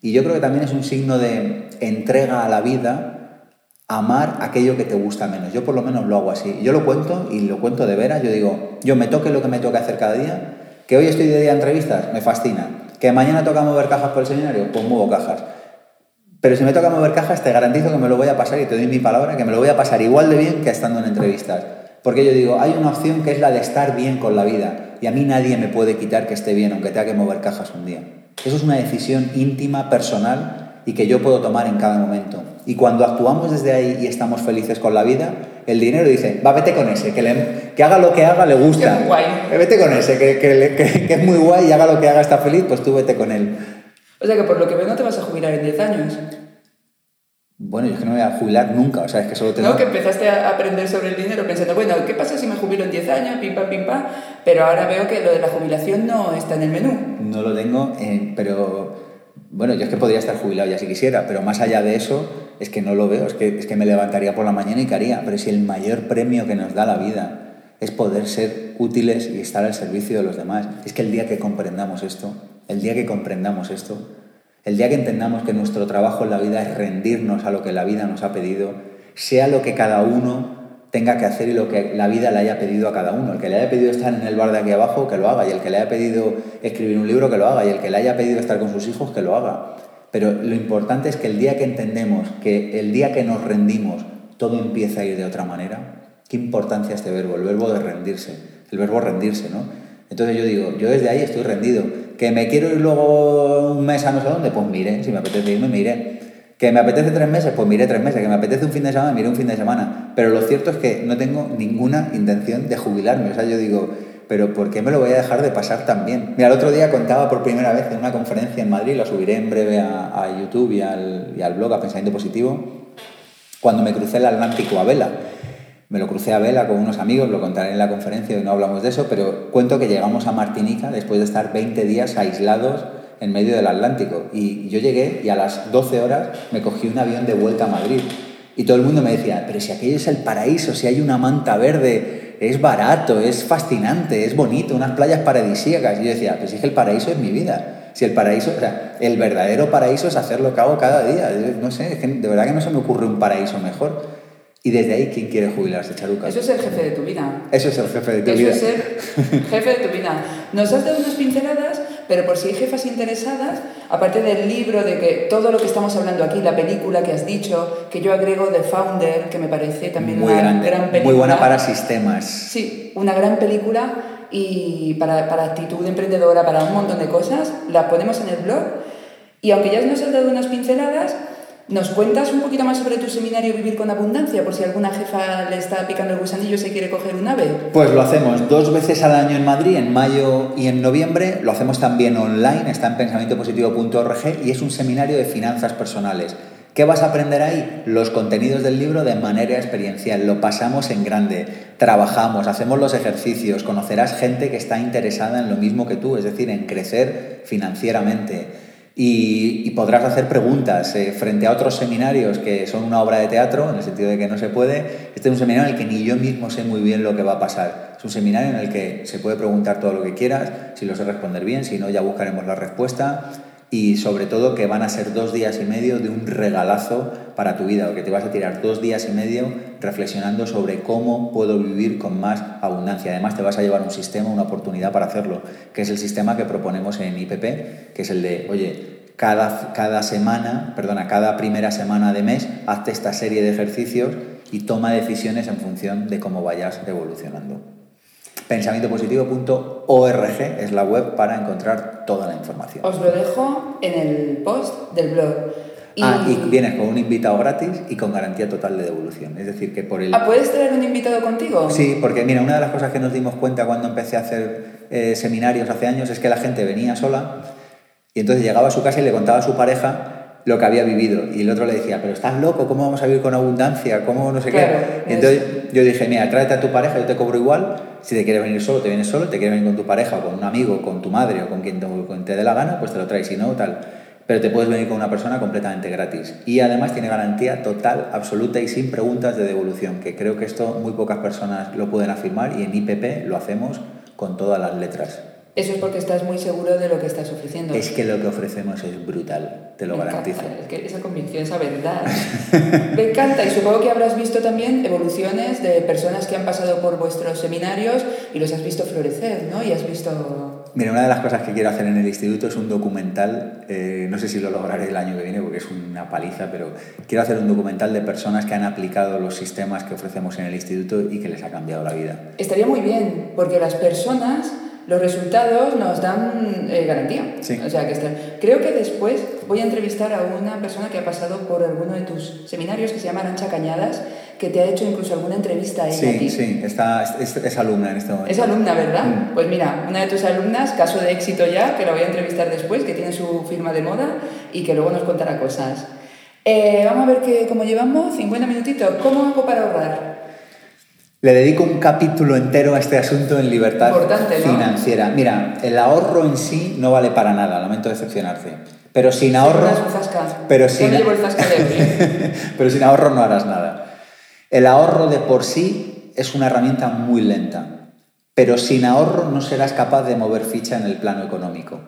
Y yo creo que también es un signo de entrega a la vida amar aquello que te gusta menos. Yo por lo menos lo hago así. Yo lo cuento y lo cuento de veras. Yo digo, yo me toque lo que me toca hacer cada día. Que hoy estoy de día entrevistas, me fascina. Que mañana toca mover cajas por el seminario, pues muevo cajas. Pero si me toca mover cajas, te garantizo que me lo voy a pasar y te doy mi palabra, que me lo voy a pasar igual de bien que estando en entrevistas. Porque yo digo, hay una opción que es la de estar bien con la vida. Y a mí nadie me puede quitar que esté bien, aunque tenga que mover cajas un día. Eso es una decisión íntima, personal y que yo puedo tomar en cada momento. Y cuando actuamos desde ahí y estamos felices con la vida, el dinero dice, va, vete con ese, que, que haga lo que haga, le gusta. Qué guay. Eh, Vete con ese, que, que- que- que es muy guay y haga lo que haga, está feliz, pues tú vete con él. O sea que por lo que veo no te vas a jubilar en 10 años. Bueno, yo es que no me voy a jubilar nunca, o sea, es que solo tengo... ¿No? Que empezaste a aprender sobre el dinero pensando, bueno, ¿qué pasa si me jubilo en 10 años? Pim, pam, pim, pam. Pero ahora veo que lo de la jubilación no está en el menú. No lo tengo, eh, pero bueno, yo es que podría estar jubilado ya si quisiera, pero más allá de eso, es que no lo veo, es que, es que me levantaría por la mañana y qué haría. Pero si el mayor premio que nos da la vida es poder ser útiles y estar al servicio de los demás, es que el día que comprendamos esto, el día que comprendamos esto, el día que entendamos que nuestro trabajo en la vida es rendirnos a lo que la vida nos ha pedido, sea lo que cada uno tenga que hacer y lo que la vida le haya pedido a cada uno. El que le haya pedido estar en el bar de aquí abajo, que lo haga. Y el que le haya pedido escribir un libro, que lo haga. Y el que le haya pedido estar con sus hijos, que lo haga. Pero lo importante es que el día que entendemos, que el día que nos rendimos, todo empieza a ir de otra manera. ¿Qué importancia este verbo? El verbo de rendirse. El verbo rendirse, ¿no? Entonces yo digo, yo desde ahí estoy rendido. ¿Que me quiero ir luego un mes a no sé dónde? Pues mire, si me apetece irme, me iré. ¿Que me apetece tres meses? Pues miré tres meses. ¿Que me apetece un fin de semana? Miré un fin de semana. Pero lo cierto es que no tengo ninguna intención de jubilarme. O sea, yo digo, pero ¿por qué me lo voy a dejar de pasar tan bien? Mira, el otro día contaba por primera vez en una conferencia en Madrid, la subiré en breve a, a YouTube y al, y al blog, a Pensamiento Positivo, cuando me crucé el Atlántico a vela. Me lo crucé a vela con unos amigos, lo contaré en la conferencia y no hablamos de eso, pero cuento que llegamos a Martinica después de estar 20 días aislados en medio del Atlántico. Y yo llegué y a las 12 horas me cogí un avión de vuelta a Madrid. Y todo el mundo me decía, pero si aquello es el paraíso, si hay una manta verde, es barato, es fascinante, es bonito, unas playas paradisíacas. Y yo decía, pues si es que el paraíso es mi vida. Si el paraíso, o sea, el verdadero paraíso es hacer lo que hago cada día. No sé, es que de verdad que no se me ocurre un paraíso mejor. Y desde ahí, ¿quién quiere jubilarse, Charuca? Eso es el jefe de tu vida. Eso es el jefe de tu Eso vida. es ser <laughs> jefe de tu vida. Nos has dado unas pinceladas, pero por si hay jefas interesadas, aparte del libro, de que todo lo que estamos hablando aquí, la película que has dicho, que yo agrego The Founder, que me parece también muy una grande, gran película. muy buena para sistemas. Sí, una gran película y para, para actitud emprendedora, para un montón de cosas, la ponemos en el blog. Y aunque ya nos has dado unas pinceladas, ¿nos cuentas un poquito más sobre tu seminario Vivir con Abundancia? Por si alguna jefa le está picando el gusanillo y se quiere coger un ave. Pues lo hacemos dos veces al año en Madrid, en mayo y en noviembre. Lo hacemos también online, está en pensamientopositivo.org y es un seminario de finanzas personales. ¿Qué vas a aprender ahí? Los contenidos del libro de manera experiencial. Lo pasamos en grande, trabajamos, hacemos los ejercicios, conocerás gente que está interesada en lo mismo que tú, es decir, en crecer financieramente. Y, podrás hacer preguntas eh, frente a otros seminarios que son una obra de teatro, en el sentido de que no se puede. Este es un seminario en el que ni yo mismo sé muy bien lo que va a pasar. Es un seminario en el que se puede preguntar todo lo que quieras, si lo sé responder bien, si no ya buscaremos la respuesta. Y sobre todo que van a ser dos días y medio de un regalazo para tu vida, porque te vas a tirar dos días y medio reflexionando sobre cómo puedo vivir con más abundancia. Además te vas a llevar un sistema, una oportunidad para hacerlo, que es el sistema que proponemos en IPP, que es el de, oye, cada, cada semana, perdona, cada primera semana de mes, hazte esta serie de ejercicios y toma decisiones en función de cómo vayas evolucionando. Pensamientopositivo.org es la web para encontrar toda la información. Os lo dejo en el post del blog. Ah, y vienes con un invitado gratis y con garantía total de devolución. Es decir, que por el... Ah, ¿puedes traer un invitado contigo? Sí, porque mira, una de las cosas que nos dimos cuenta cuando empecé a hacer eh, seminarios hace años es que la gente venía sola y entonces llegaba a su casa y le contaba a su pareja lo que había vivido. Y el otro le decía, pero estás loco, ¿cómo vamos a vivir con abundancia? ¿Cómo no sé qué? Y entonces yo dije, mira, tráete a tu pareja, yo te cobro igual. Si te quieres venir solo, te vienes solo. Te quieres venir con tu pareja, o con un amigo, con tu madre o con quien te, dé la gana, pues te lo traes. Si no, tal. Pero te puedes venir con una persona completamente gratis. Y además tiene garantía total, absoluta y sin preguntas de devolución, que creo que esto muy pocas personas lo pueden afirmar y en IPP lo hacemos con todas las letras. Eso es porque estás muy seguro de lo que estás ofreciendo. Es que lo que ofrecemos es brutal, te lo garantizo. es que esa convicción, esa verdad. Me encanta y supongo que habrás visto también evoluciones de personas que han pasado por vuestros seminarios y los has visto florecer, ¿no? Y has visto... Mira, una de las cosas que quiero hacer en el instituto es un documental, eh, no sé si lo lograré el año que viene porque es una paliza, pero quiero hacer un documental de personas que han aplicado los sistemas que ofrecemos en el instituto y que les ha cambiado la vida. Estaría muy bien, porque las personas los resultados nos dan eh, garantía. O sea, que Creo que después voy a entrevistar a una persona que ha pasado por alguno de tus seminarios, que se llama Arancha Cañadas, que te ha hecho incluso alguna entrevista a ella Sí, sí, está, es, alumna en este momento. Es alumna, ¿verdad? Mm. Pues mira, una de tus alumnas, caso de éxito ya, que la voy a entrevistar después, que tiene su firma de moda y que luego nos contará cosas. Eh, vamos a ver que, cómo llevamos, 50 minutitos. ¿Cómo hago para ahorrar? Le dedico un capítulo entero a este asunto en libertad financiera. Mira, el ahorro en sí no vale para nada, lamento decepcionarte. Pero sin ahorro. Pero sin, <laughs> pero sin ahorro no harás nada. El ahorro de por sí es una herramienta muy lenta. Pero sin ahorro no serás capaz de mover ficha en el plano económico.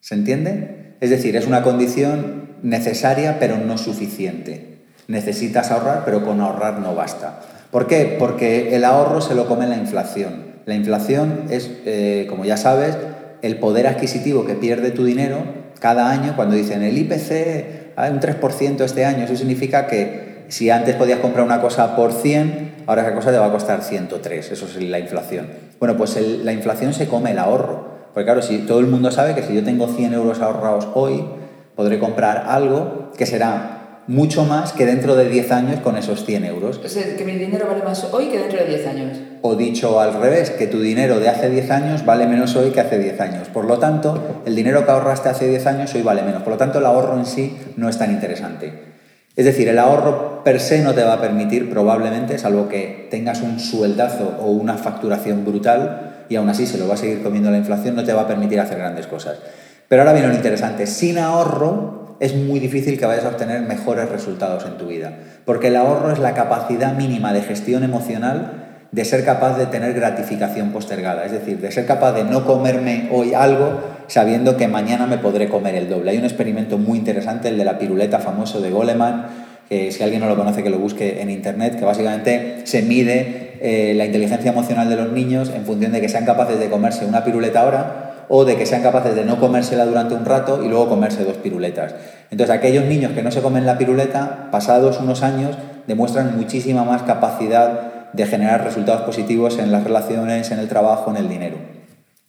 ¿Se entiende? Es decir, es una condición necesaria pero no suficiente. Necesitas ahorrar, pero con ahorrar no basta. ¿Por qué? Porque el ahorro se lo come la inflación. La inflación es, eh, como ya sabes, el poder adquisitivo que pierde tu dinero cada año cuando dicen el IPC hay un 3% este año. Eso significa que si antes podías comprar una cosa por 100, ahora esa cosa te va a costar 103. Eso es la inflación. Bueno, pues la inflación se come el ahorro. Porque claro, si todo el mundo sabe que si yo tengo 100 euros ahorrados hoy, podré comprar algo que será mucho más que dentro de 10 años con esos 100 euros. O sea, que mi dinero vale más hoy que dentro de 10 años. O dicho al revés, que tu dinero de hace 10 años vale menos hoy que hace 10 años. Por lo tanto, el dinero que ahorraste hace 10 años hoy vale menos. Por lo tanto, el ahorro en sí no es tan interesante. Es decir, el ahorro per se no te va a permitir probablemente, salvo que tengas un sueldazo o una facturación brutal, y aún así se lo va a seguir comiendo la inflación, no te va a permitir hacer grandes cosas. Pero ahora viene lo interesante, sin ahorro es muy difícil que vayas a obtener mejores resultados en tu vida. Porque el ahorro es la capacidad mínima de gestión emocional de ser capaz de tener gratificación postergada, es decir, de ser capaz de no comerme hoy algo sabiendo que mañana me podré comer el doble. Hay un experimento muy interesante, el de la piruleta famoso de Goleman, que si alguien no lo conoce que lo busque en internet, que básicamente se mide eh, la inteligencia emocional de los niños en función de que sean capaces de comerse una piruleta ahora o de que sean capaces de no comérsela durante un rato y luego comerse dos piruletas. Entonces, aquellos niños que no se comen la piruleta, pasados unos años, demuestran muchísima más capacidad de generar resultados positivos en las relaciones, en el trabajo, en el dinero.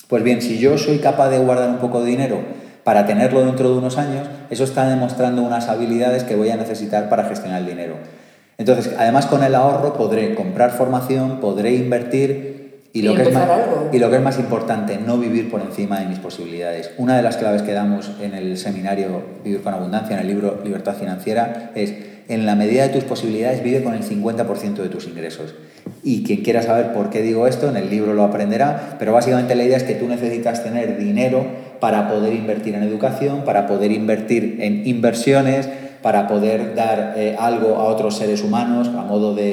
Pues bien, si yo soy capaz de guardar un poco de dinero para tenerlo dentro de unos años, eso está demostrando unas habilidades que voy a necesitar para gestionar el dinero. Entonces, además con el ahorro podré comprar formación, podré invertir y lo, que es más, y lo que es más importante, no vivir por encima de mis posibilidades. Una de las claves que damos en el seminario Vivir con Abundancia, en el libro Libertad Financiera, es en la medida de tus posibilidades vive con el 50% de tus ingresos. Y quien quiera saber por qué digo esto, en el libro lo aprenderá, pero básicamente la idea es que tú necesitas tener dinero para poder invertir en educación, para poder invertir en inversiones, para poder dar eh, algo a otros seres humanos a modo de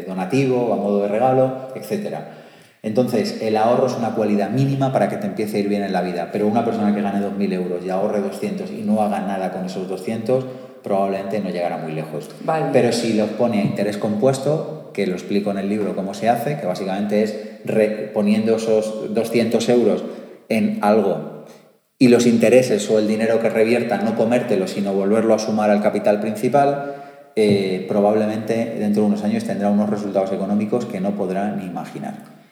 eh, donativo, a modo de regalo, etcétera. Entonces, el ahorro es una cualidad mínima para que te empiece a ir bien en la vida, pero una persona que gane 2.000 euros y ahorre 200 y no haga nada con esos 200, probablemente no llegará muy lejos. Pero si lo pone a interés compuesto, que lo explico en el libro cómo se hace, que básicamente es poniendo esos 200 euros en algo y los intereses o el dinero que revierta no comértelo, sino volverlo a sumar al capital principal, eh, probablemente dentro de unos años tendrá unos resultados económicos que no podrá ni imaginar.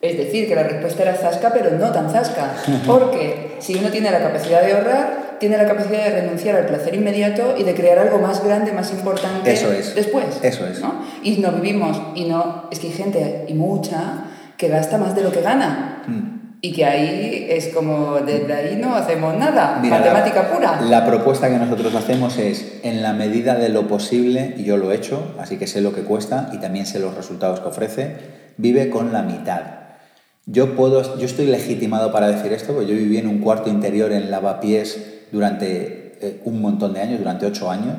Es decir, que la respuesta era zasca, pero no tan zasca. Porque si uno tiene la capacidad de ahorrar, tiene la capacidad de renunciar al placer inmediato y de crear algo más grande, más importante Eso es. después. Eso es. ¿no? Y no vivimos, y no, es que hay gente, y mucha, que gasta más de lo que gana. Mm. Y que ahí es como, desde ahí no hacemos nada, Mira, matemática la, pura. La propuesta que nosotros hacemos es, en la medida de lo posible, y yo lo he hecho, así que sé lo que cuesta y también sé los resultados que ofrece, vive con la mitad. Yo, puedo, yo estoy legitimado para decir esto, porque yo viví en un cuarto interior en lavapiés durante eh, un montón de años, durante ocho años,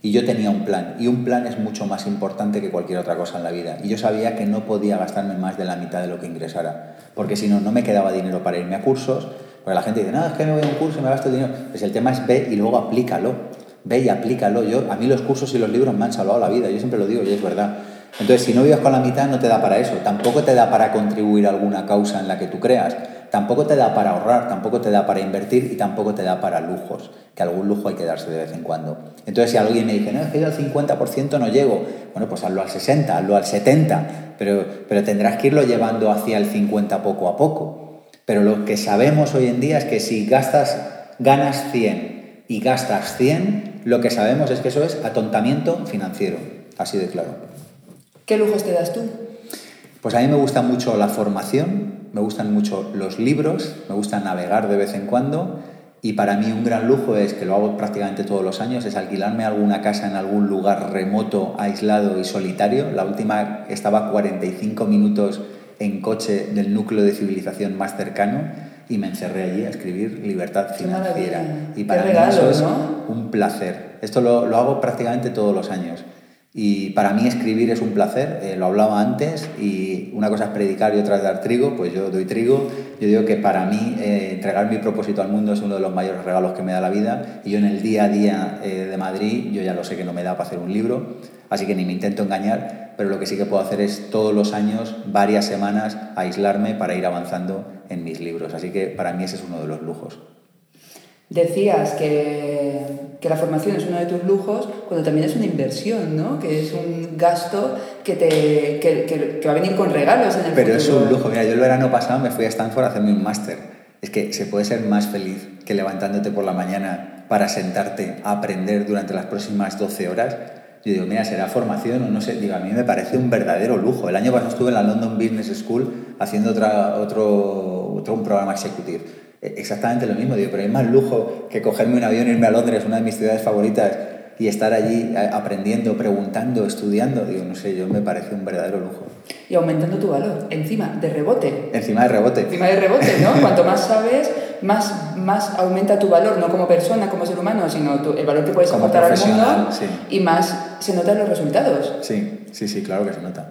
y yo tenía un plan. Y un plan es mucho más importante que cualquier otra cosa en la vida. Y yo sabía que no podía gastarme más de la mitad de lo que ingresara, porque si no, no me quedaba dinero para irme a cursos. Porque la gente dice, no, es que me voy a un curso y me gasto dinero. Pues el tema es ve y luego aplícalo. Ve y aplícalo. Yo, a mí los cursos y los libros me han salvado la vida. Yo siempre lo digo y es verdad. Entonces, si no vives con la mitad, no te da para eso. Tampoco te da para contribuir a alguna causa en la que tú creas. Tampoco te da para ahorrar, tampoco te da para invertir y tampoco te da para lujos, que algún lujo hay que darse de vez en cuando. Entonces, si alguien me dice, no, es que yo al 50% no llego, bueno, pues hazlo al 60, hazlo al 70, pero, pero tendrás que irlo llevando hacia el 50 poco a poco. Pero lo que sabemos hoy en día es que si gastas, ganas 100 y gastas 100, lo que sabemos es que eso es atontamiento financiero, así de claro. ¿Qué lujos te das tú? Pues a mí me gusta mucho la formación, me gustan mucho los libros, me gusta navegar de vez en cuando y para mí un gran lujo es, que lo hago prácticamente todos los años, es alquilarme alguna casa en algún lugar remoto, aislado y solitario. La última estaba a 45 minutos en coche del núcleo de civilización más cercano y me encerré allí a escribir Libertad Financiera. Y para mí eso es ¿no? un placer. Esto lo, lo hago prácticamente todos los años. Y para mí escribir es un placer, eh, lo hablaba antes, y una cosa es predicar y otra es dar trigo, pues yo doy trigo. Yo digo que para mí eh, entregar mi propósito al mundo es uno de los mayores regalos que me da la vida, y yo en el día a día eh, de Madrid, yo ya lo sé que no me da para hacer un libro, así que ni me intento engañar, pero lo que sí que puedo hacer es todos los años, varias semanas, aislarme para ir avanzando en mis libros. Así que para mí ese es uno de los lujos. Decías que, que la formación es uno de tus lujos, cuando también es una inversión, ¿no? Que es un gasto que, te, que, que- que va a venir con regalos en el Pero es futuro. un lujo. Mira, yo el verano pasado me fui a Stanford a hacerme un máster. Es que se puede ser más feliz que levantándote por la mañana para sentarte a aprender durante las próximas 12 horas. Yo digo, mira, será formación o no sé. Digo, a mí me parece un verdadero lujo. El año pasado estuve en la London Business School haciendo otra, otro, otro un programa executive. Eh, Exactamente lo mismo. Digo, pero hay más lujo que cogerme un avión, irme a Londres, una de mis ciudades favoritas, y estar allí eh, aprendiendo, preguntando, estudiando. Digo, no sé, yo me parece un verdadero lujo. Y aumentando tu valor, encima, de rebote. Encima de rebote. Encima de rebote, ¿no? <laughs> Cuanto más sabes, más, más aumenta tu valor, no como persona, como ser humano, sino tu- el valor que puedes Como aportar al mundo sí. y más se notan los resultados. Sí, sí, sí, claro que se nota.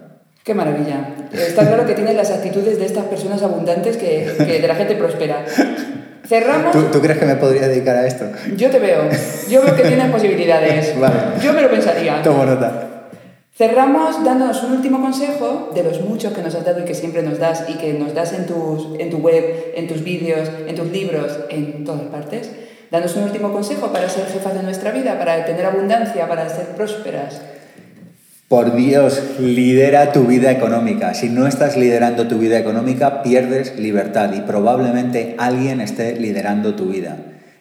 Qué maravilla. Está claro que tienes las actitudes de estas personas abundantes que, que de la gente próspera. Cerramos. ¿Tú, tú crees que me podría dedicar a esto? Yo te veo. Yo veo que tienes posibilidades. Vale. Yo me lo pensaría. Tomo nota. Cerramos dándonos un último consejo de los muchos que nos has dado y que siempre nos das y que nos das en, tus, en tu web, en tus vídeos, en tus libros, en todas partes. Danos un último consejo para ser jefas de nuestra vida, para tener abundancia, para ser prósperas. Por Dios, lidera tu vida económica. Si no estás liderando tu vida económica, pierdes libertad y probablemente alguien esté liderando tu vida.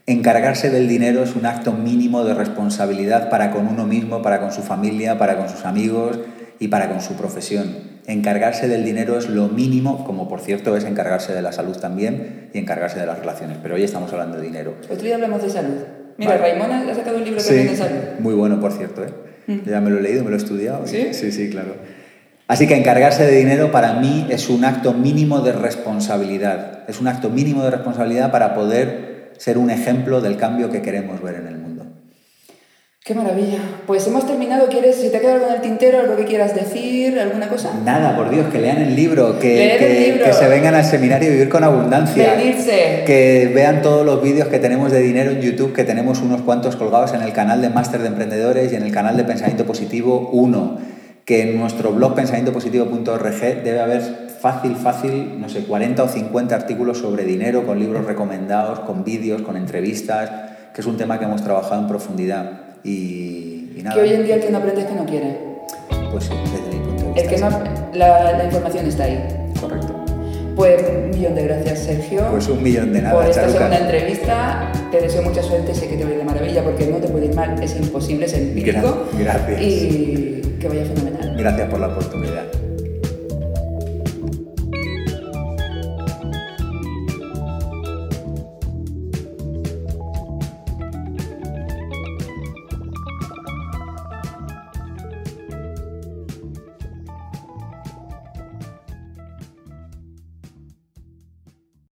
Encargarse del dinero es un acto mínimo de responsabilidad para con uno mismo, para con su familia, para con sus amigos y para con su profesión. Encargarse del dinero es lo mínimo, como por cierto es encargarse de la salud también y encargarse de las relaciones. Pero hoy estamos hablando de dinero. Otro día hablamos de salud. Mira, Vale. Raimona ha sacado un libro también de salud. muy bueno, por cierto. ¿eh? Yo Ya me lo he leído, me lo he estudiado. y- ¿Sí? Sí, sí, claro. Así que encargarse de dinero para mí es un acto mínimo de responsabilidad. Es un acto mínimo de responsabilidad para poder ser un ejemplo del cambio que queremos ver en el mundo. Qué maravilla. Pues hemos terminado. ¿Quieres, si te ha quedado algo en el tintero, algo que quieras decir, alguna cosa? Nada, por Dios, que lean el libro, que, Leer el que- libro. que se vengan al seminario Vivir con Abundancia. Venirse. Que vean todos los vídeos que tenemos de dinero en YouTube, que tenemos unos cuantos colgados en el canal de Máster de Emprendedores y en el canal de Pensamiento Positivo 1. Que en nuestro blog pensamientopositivo.org debe haber fácil, fácil, no sé, 40 o 50 artículos sobre dinero, con libros recomendados, con vídeos, con entrevistas, que es un tema que hemos trabajado en profundidad. Y, y nada, Que hoy en día el que no aprende es que no quiere. pues sí, desde mi punto de vista. El que no, la, la información está ahí. Correcto. Pues un millón de gracias, Sergio. Pues un millón de nada, Por esta Charuca. segunda entrevista. Te deseo mucha suerte, sé que te va a ir de maravilla porque no te puede ir mal, es imposible, es empírico. Gra- gracias. Y que vaya fenomenal. Gracias por la oportunidad.